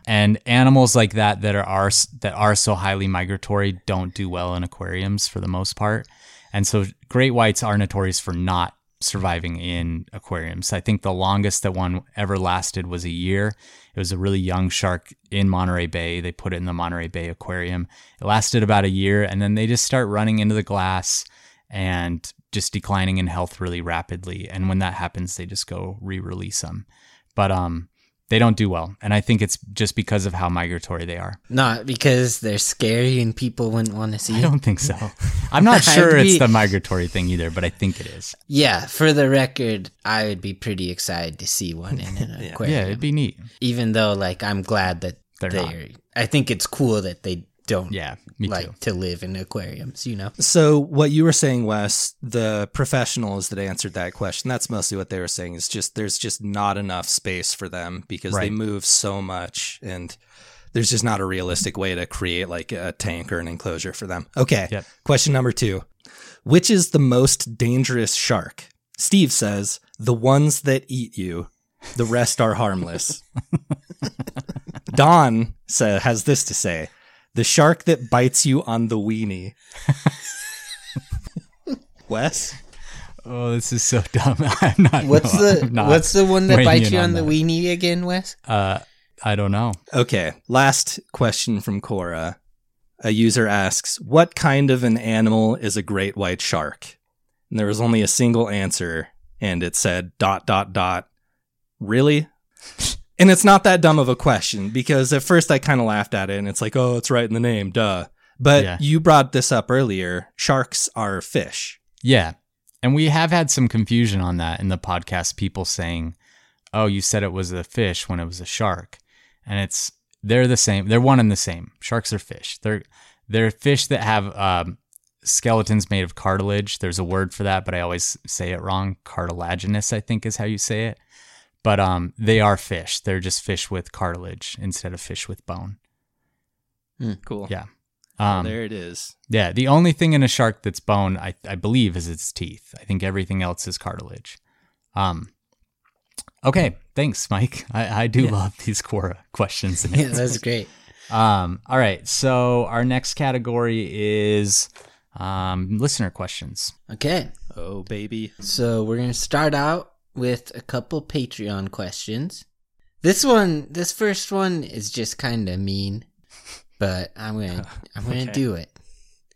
and animals like that that are, are that are so highly migratory don't do well in aquariums for the most part. And so great whites are notorious for not surviving in aquariums. I think the longest that one ever lasted was a year. It was a really young shark in Monterey Bay. They put it in the Monterey Bay Aquarium. It lasted about a year and then they just start running into the glass and just declining in health really rapidly. And when that happens, they just go re-release them. But um they don't do well. And I think it's just because of how migratory they are. Not because they're scary and people wouldn't want to see I don't think so. I'm not sure it's the migratory thing either, but I think it is. Yeah, for the record, I would be pretty excited to see one in an aquarium. Yeah, it'd be neat. Even though, like, I'm glad that They're they're. not. I think it's cool that they don't Yeah, me like too. to live in aquariums. You know. So what you were saying, Wes, the professionals that answered that question, that's mostly what they were saying. Is just there's just not enough space for them because they move so much, and there's just not a realistic way to create like a tank or an enclosure for them. Okay. Yep. Question number two: Which is the most dangerous shark? Steve says the ones that eat you. The rest are harmless. Don sa has this to say: the shark that bites you on the weenie. Wes? Oh, this is so dumb. I'm not. What's no, the not What's the one that bites you on on the that. weenie again, Wes? Uh, I don't know. Okay, last question from Quora. A user asks, What kind of an animal is a great white shark? And there was only a single answer, and it said dot dot dot. Really? And it's not that dumb of a question because at first I kind of laughed at it and it's like, oh, it's right in the name, duh. But Yeah. you brought this up earlier. Sharks are fish. Yeah. And we have had some confusion on that in the podcast, people saying, oh, you said it was a fish when it was a shark. And it's, they're the same. They're one and the same. Sharks are fish. They're, they're fish that have um, skeletons made of cartilage. There's a word for that, but I always say it wrong. Cartilaginous, I think is how you say it. But um, they are fish. They're just fish with cartilage instead of fish with bone. Cool. Yeah. Um, there it is. yeah, the only thing in a shark that's bone, I, I believe, is its teeth. I think everything else is cartilage. Um, okay, thanks, Mike. I, I do love these Quora questions and Yeah, that's great. Um, all right, so our next category is um, listener questions. Okay, Oh, baby. so we're gonna start out with a couple Patreon questions. This one, this first one is just kind of mean, but I'm gonna I'm gonna Okay. do it.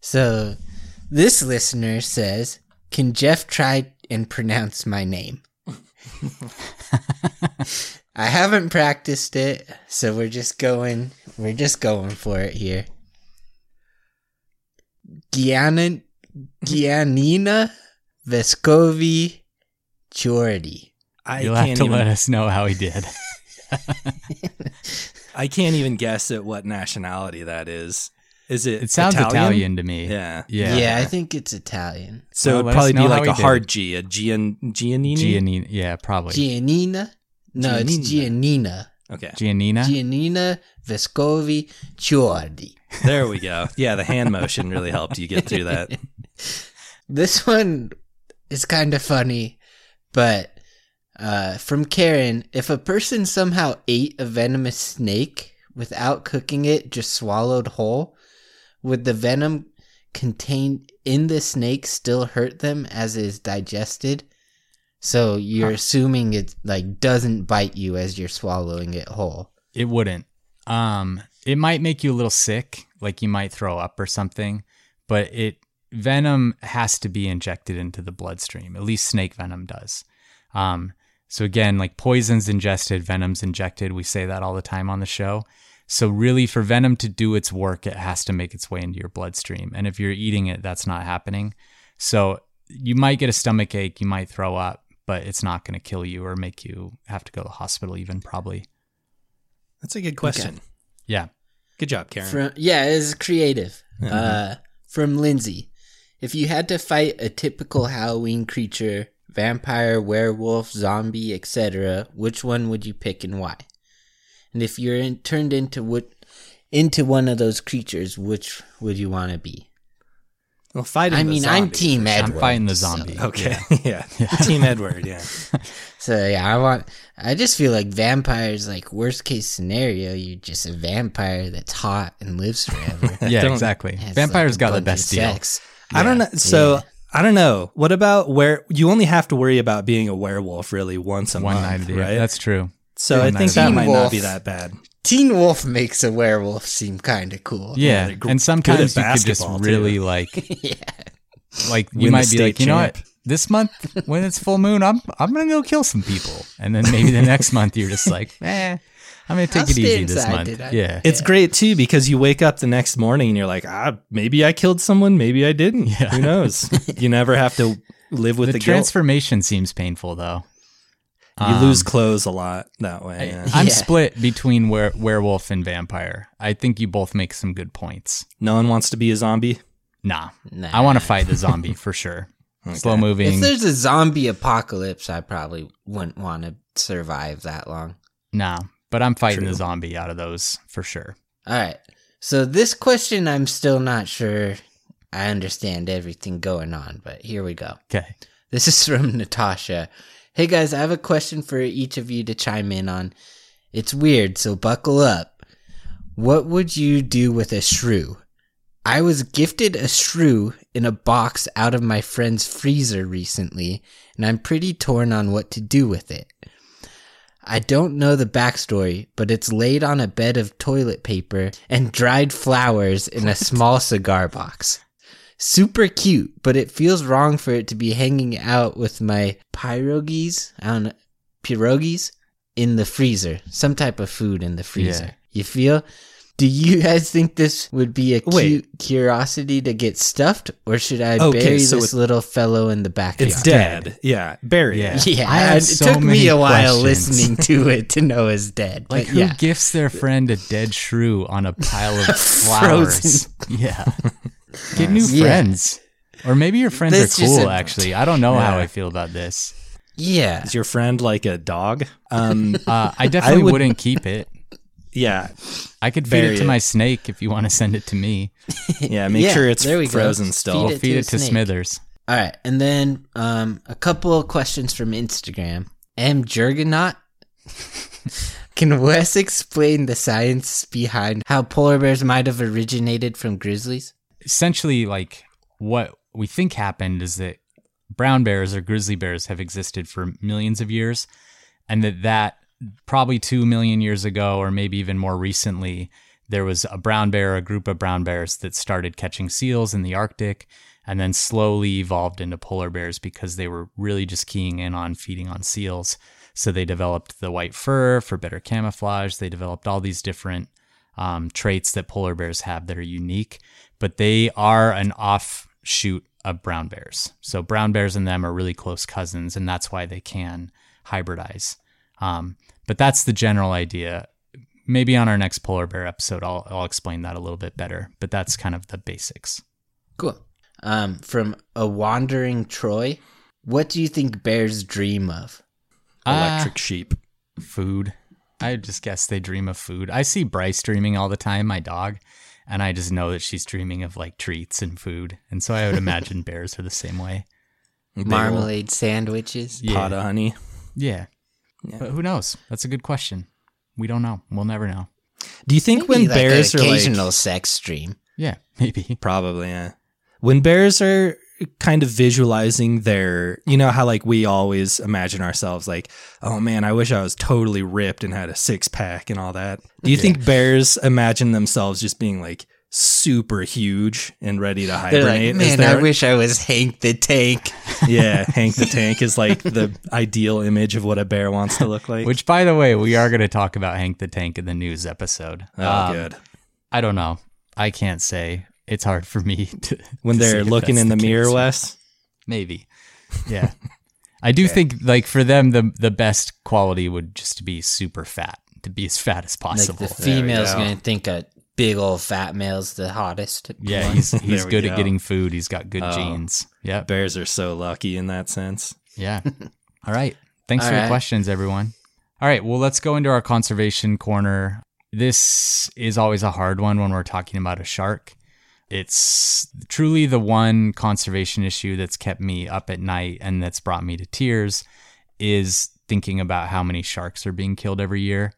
So, this listener says, "Can Jeff try and pronounce my name?" I haven't practiced it, so we're just going we're just going for it here. Gianna Giannina Vescovi Chiordi. I You'll have can't to even. let us know how he did. I can't even guess at what nationality that is. Is it? It sounds Italian, Italian? to me. Yeah. Yeah. Yeah. I think it's Italian. So Well, it'd probably be like he a did. hard G, a Gian, Giannini. Giannina. Yeah, probably. Giannina? No, it's Giannina. okay, Giannina. Giannina Vescovi Chiordi. there we go. Yeah, the hand motion really helped you get through that. This one is kind of funny, but uh, from Karen, if a person somehow ate a venomous snake without cooking it, just swallowed whole, would the venom contained in the snake still hurt them as it is digested? So you're assuming it like doesn't bite you as you're swallowing it whole. It wouldn't. Um, it might make you a little sick, like you might throw up or something, but it venom has to be injected into the bloodstream. At least snake venom does. Um, so again, like poisons ingested, venom's injected. We say that all the time on the show. So really, for venom to do its work, it has to make its way into your bloodstream. And if you're eating it, that's not happening. So you might get a stomach ache, you might throw up, but it's not going to kill you or make you have to go to the hospital. Even probably. That's a good question. Yeah. Good job, Karen. From yeah, it's creative. Uh, from Lindsay, if you had to fight a typical Halloween creature, vampire, werewolf, zombie, etc., which one would you pick and why? And if you're in, turned into what into one of those creatures, which would you want to be? well, fighting. I the mean, I'm zombie. Team Edward. I'm fighting the so- zombie. Okay, yeah, yeah. Team Edward. Yeah, So yeah, I want. I just feel like vampires. Like worst case scenario, you're just a vampire that's hot and lives forever. Yeah, exactly. Vampires like, got the best deal. sex. I don't know. So Yeah. I don't know. What about where you only have to worry about being a werewolf really once a One month, night right? That's true. so I think that might Teen not be that bad. Teen Wolf makes a werewolf seem kind of cool. Yeah, gr- and sometimes you could just basketball, too. really like, yeah. like you Win might be like, you know what? This month when it's full moon, I'm I'm gonna go kill some people, and then maybe the next month you're just like, eh, I'm gonna take I'll it easy this inside month. tonight. Yeah, It's great too because you wake up the next morning and you're like, ah, maybe I killed someone, maybe I didn't. Yeah. Who knows? you never have to live with the the, guilt. transformation seems painful though. You lose Um, clothes a lot that way. yeah. I'm Yeah. split between were- werewolf and vampire. I think you both make some good points. No one wants to be a zombie. Nah, Nah. I want to fight the zombie for sure. Slow moving. If there's a zombie apocalypse, I probably wouldn't want to survive that long. Nah, but I'm fighting True. the zombie out of those for sure. All right. So this question, I'm still not sure I understand everything going on, but here we go. Okay. This is from Natasha. Hey guys, I have a question for each of you to chime in on. It's weird, so buckle up. What would you do with a shrew? I was gifted a shrew in a box out of my friend's freezer recently, and I'm pretty torn on what to do with it. I don't know the backstory, but it's laid on a bed of toilet paper and dried flowers in a small cigar box. Super cute, but it feels wrong for it to be hanging out with my pierogies, I don't know, pierogies in the freezer. Some type of food in the freezer. Yeah. You feel? Do you guys think this would be a Wait. cute curiosity to get stuffed, or should I Okay, bury so this little fellow in the backyard? It's dead. Yeah, bury Yeah. it. Yeah, I have it so took me many a while questions. listening to it to know it's dead. Like but who yeah, gifts their friend a dead shrew on a pile of flowers? Yeah. Get new Yeah. friends. Or maybe your friends That's are cool a- actually. I don't know how I feel about this. yeah. Is your friend like a dog? Um, Uh, I definitely would- would... not keep it. Yeah, I could feed Bury it to it. my snake if you want to send it to me. yeah. Make Yeah, sure it's there we frozen Feed still. I'll it feed to it to. Smithers. All right, and then um, a couple of questions from Instagram. M Jurgenot. Can Wes explain the science behind how polar bears might have originated from grizzlies? essentially like what we think happened is that brown bears or grizzly bears have existed for millions of years and that that probably 2 million years ago or maybe even more recently there was a brown bear a group of brown bears that started catching seals in the arctic and then slowly evolved into polar bears because they were really just keying in on feeding on seals. So they developed the white fur for better camouflage. They developed all these different um, traits that polar bears have that are unique, but they are an offshoot of brown bears. So brown bears and them are really close cousins, and that's why they can hybridize. Um, but that's the general idea. Maybe on our next polar bear episode, I'll, I'll explain that a little bit better, but that's kind of the basics. Cool. Um, from a wandering Troy, what do you think bears dream of? Electric sheep. food. I just guess they dream of food. I see Bryce dreaming all the time, my dog, and I just know that she's dreaming of like treats and food. And so I would imagine bears are the same way. Marmalade sandwiches? pot of honey. Yeah. But who knows? That's a good question. We don't know. We'll never know. Do you think Maybe when like bears an are like occasional sex dream. Yeah, maybe. Probably, yeah. When bears are kind of visualizing their, you know, how like we always imagine ourselves like, oh man, I wish I was totally ripped and had a six pack and all that. Do you think bears imagine themselves just being like super huge and ready to They're hibernate? like, man, there- I wish I was Hank the Tank. yeah, Hank the Tank is like the ideal image of what a bear wants to look like. Which, by the way, we are going to talk about Hank the Tank in the news episode. oh, Um, good. I don't know. I can't say. It's hard for me to. When to they're if looking in the, mirror, case. Wes. Maybe. Yeah. I do think like for them the the best quality would just be super fat, to be as fat as Like possible. the female's go. gonna think a big old fat male's the hottest. yeah, one. he's he's There we good at getting food. He's got good Oh. genes. Yeah, Bears are so lucky in that sense. Yeah. All right. Thanks All for your questions, everyone. All right. Well, let's go into our conservation corner. This is always a hard one when we're talking about a shark. It's truly the one conservation issue that's kept me up at night and that's brought me to tears is thinking about how many sharks are being killed every year.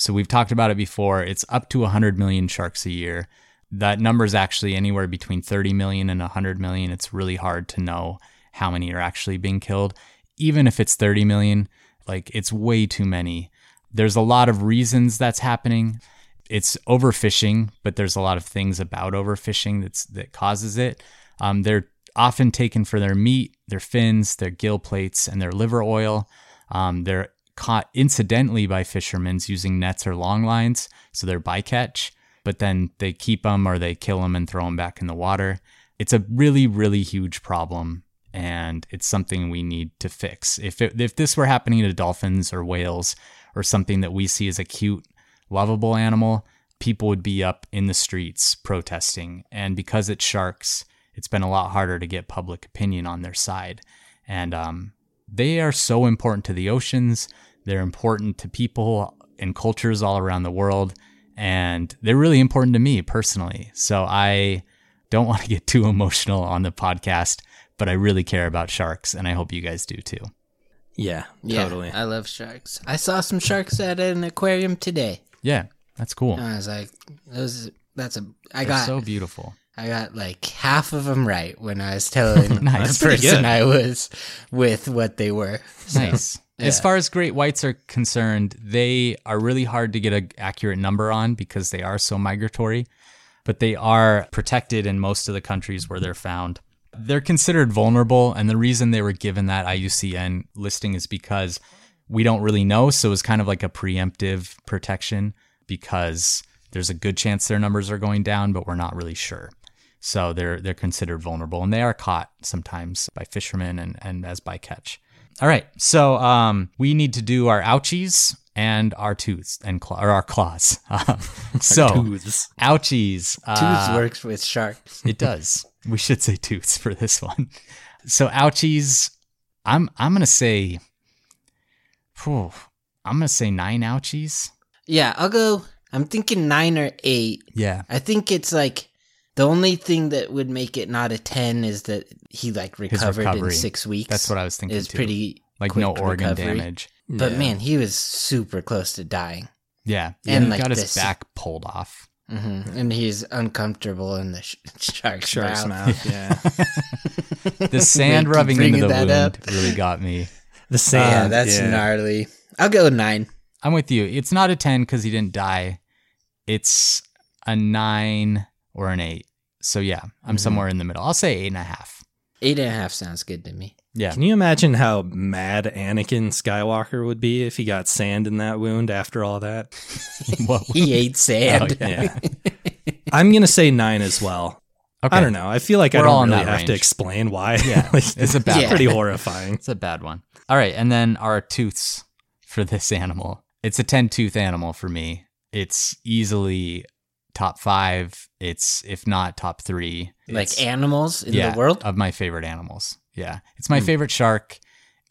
So we've talked about it before. It's up to 100 million sharks a year. That number is actually anywhere between 30 million and 100 million. It's really hard to know how many are actually being killed. Even if it's 30 million, like it's way too many. There's a lot of reasons that's happening. It's overfishing, but there's a lot of things about overfishing that's that causes it. Um, they're often taken for their meat, their fins, their gill plates, and their liver oil. Um, they're caught incidentally by fishermen using nets or long lines, so they're bycatch. But then they keep them or they kill them and throw them back in the water. It's a really, really huge problem, and it's something we need to fix. If it, if this were happening to dolphins or whales or something that we see as a cute, lovable animal, people would be up in the streets protesting. And because it's sharks, it's been a lot harder to get public opinion on their side. And um, they are so important to the oceans. They're important to people and cultures all around the world. And they're really important to me personally. So I don't want to get too emotional on the podcast, but I really care about sharks. And I hope you guys do too. Yeah, Yeah, totally. I love sharks. I saw some sharks at an aquarium today. Yeah, that's cool. And I was like, "Those, that's a I They're got, so beautiful. I got like half of them right when I was telling Nice. the person. I was with what they were. So, Nice. As far as great whites are concerned, they are really hard to get an accurate number on because they are so migratory, but they are protected in most of the countries where they're found. They're considered vulnerable, and the reason they were given that IUCN listing is because we don't really know. So it's kind of like a preemptive protection because there's a good chance their numbers are going down, but we're not really sure. So they're they're considered vulnerable, and they are caught sometimes by fishermen and, and as bycatch. All right, so um, we need to do our ouchies and our tooths and claw, or our claws. Um, so Tooths. ouchies. Tooths uh, works with sharks. it does. We should say tooths for this one. So ouchies. I'm I'm gonna say. Whew, I'm gonna say nine ouchies. Yeah, I'll go. I'm thinking nine or eight. Yeah. I think it's like the only thing that would make it not a ten is that he like recovered in recovery. six weeks. That's what I was thinking Is too. pretty like quick no organ recovery. damage. But Yeah. man, he was super close to dying, Yeah. And he like got his this- back pulled off. hmm and he's uncomfortable in the sh- shark's, Shark's mouth. mouth. Yeah. The sand rubbing into the that wound up. really got me. The Yeah, sand. that's yeah. gnarly. I'll go nine. I'm with you. It's not a 10 because he didn't die. It's a 9 or an 8. So yeah, I'm mm-hmm. somewhere in the middle. I'll say eight and a half. Eight and a half sounds good to me. Yeah. Can you imagine how mad Anakin Skywalker would be if he got sand in that wound after all that? Whoa. He ate oh, sand. Oh, yeah. Yeah. I'm going to say nine as well. Okay. I don't know. I feel like I We're all don't in really that have to explain why. Yeah, Like, it's a bad Yeah. pretty horrifying. It's a bad one. All right, and then our tooths for this animal. It's a 10 tooth animal for me. It's easily top five. It's, if not top three. like animals in yeah, the world? Of my favorite animals. Yeah. It's my favorite shark.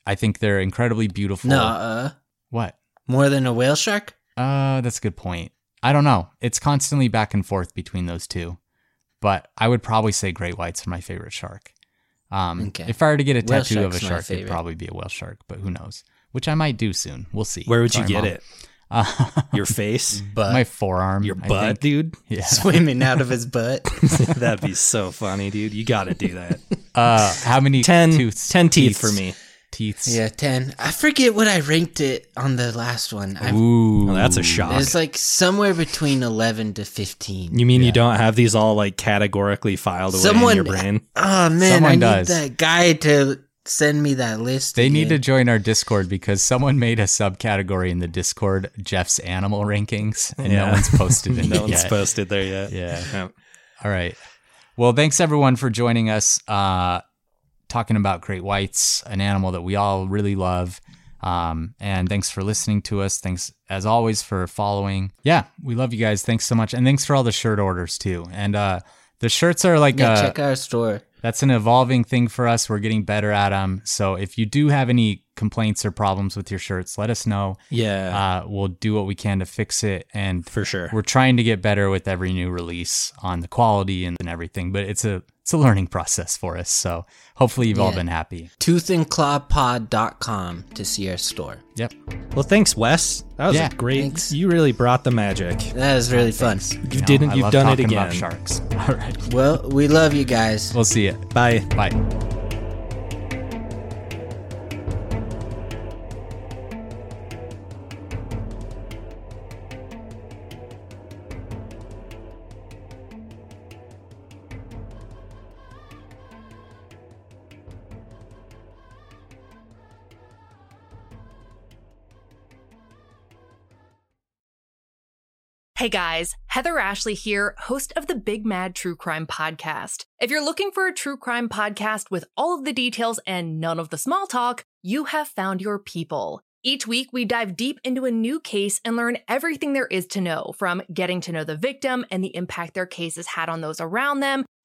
I think they're incredibly beautiful. no, uh, What? more than a whale shark? Uh, that's a good point. I don't know. It's constantly back and forth between those two, but I would probably say great whites are my favorite shark. Um, Okay. if I were to get a Whale tattoo of a shark, it'd probably be a whale shark, but who knows? Which I might do soon. We'll see. Where would you get Mom. it? Uh, Your face? But my forearm. Your I butt, think. dude? Yeah. swimming out of his butt. That'd be so funny, dude. You got to do that. Uh, how many 10, tooths? 10 teeth Teeths. for me. Teeth. yeah, 10. I forget what I ranked it on the last one. I, Ooh, Well, that's a shock. it's like somewhere between 11 to 15. You mean Yeah. you don't have these all like categorically filed away Someone- in your brain? Oh, man. Someone I need does. that guy to send me that list. They need to join our Discord because someone made a subcategory in the Discord, Jeff's animal rankings, and no one's posted it no one's yet. posted there yet. Yeah. Yeah. All right. Well, thanks everyone for joining us. Uh, talking about great whites, an animal that we all really love. Um, and thanks for listening to us. Thanks as always for following. Yeah, we love you guys. Thanks so much, and thanks for all the shirt orders too. And uh, the shirts are like Yeah, uh, check our store. That's an evolving thing for us. We're getting better at them. So if you do have any complaints or problems with your shirts, let us know. Yeah, Uh, we'll do what we can to fix it. And for sure. we're trying to get better with every new release on the quality and, and everything. But it's a it's a learning process for us. So hopefully you've all been happy. toothandclawpod.com to see our store. Yep. Well, thanks, Wes. That was Yeah, great. thanks. You really brought the magic. That was really fun. You didn't. I You've done it again. About sharks. All right. Well, we love you guys. We'll see you. Bye. Bye. Hey guys, Heather Ashley here, host of the Big Mad True Crime Podcast. If you're looking for a true crime podcast with all of the details and none of the small talk, you have found your people. Each week, we dive deep into a new case and learn everything there is to know from getting to know the victim and the impact their case has had on those around them,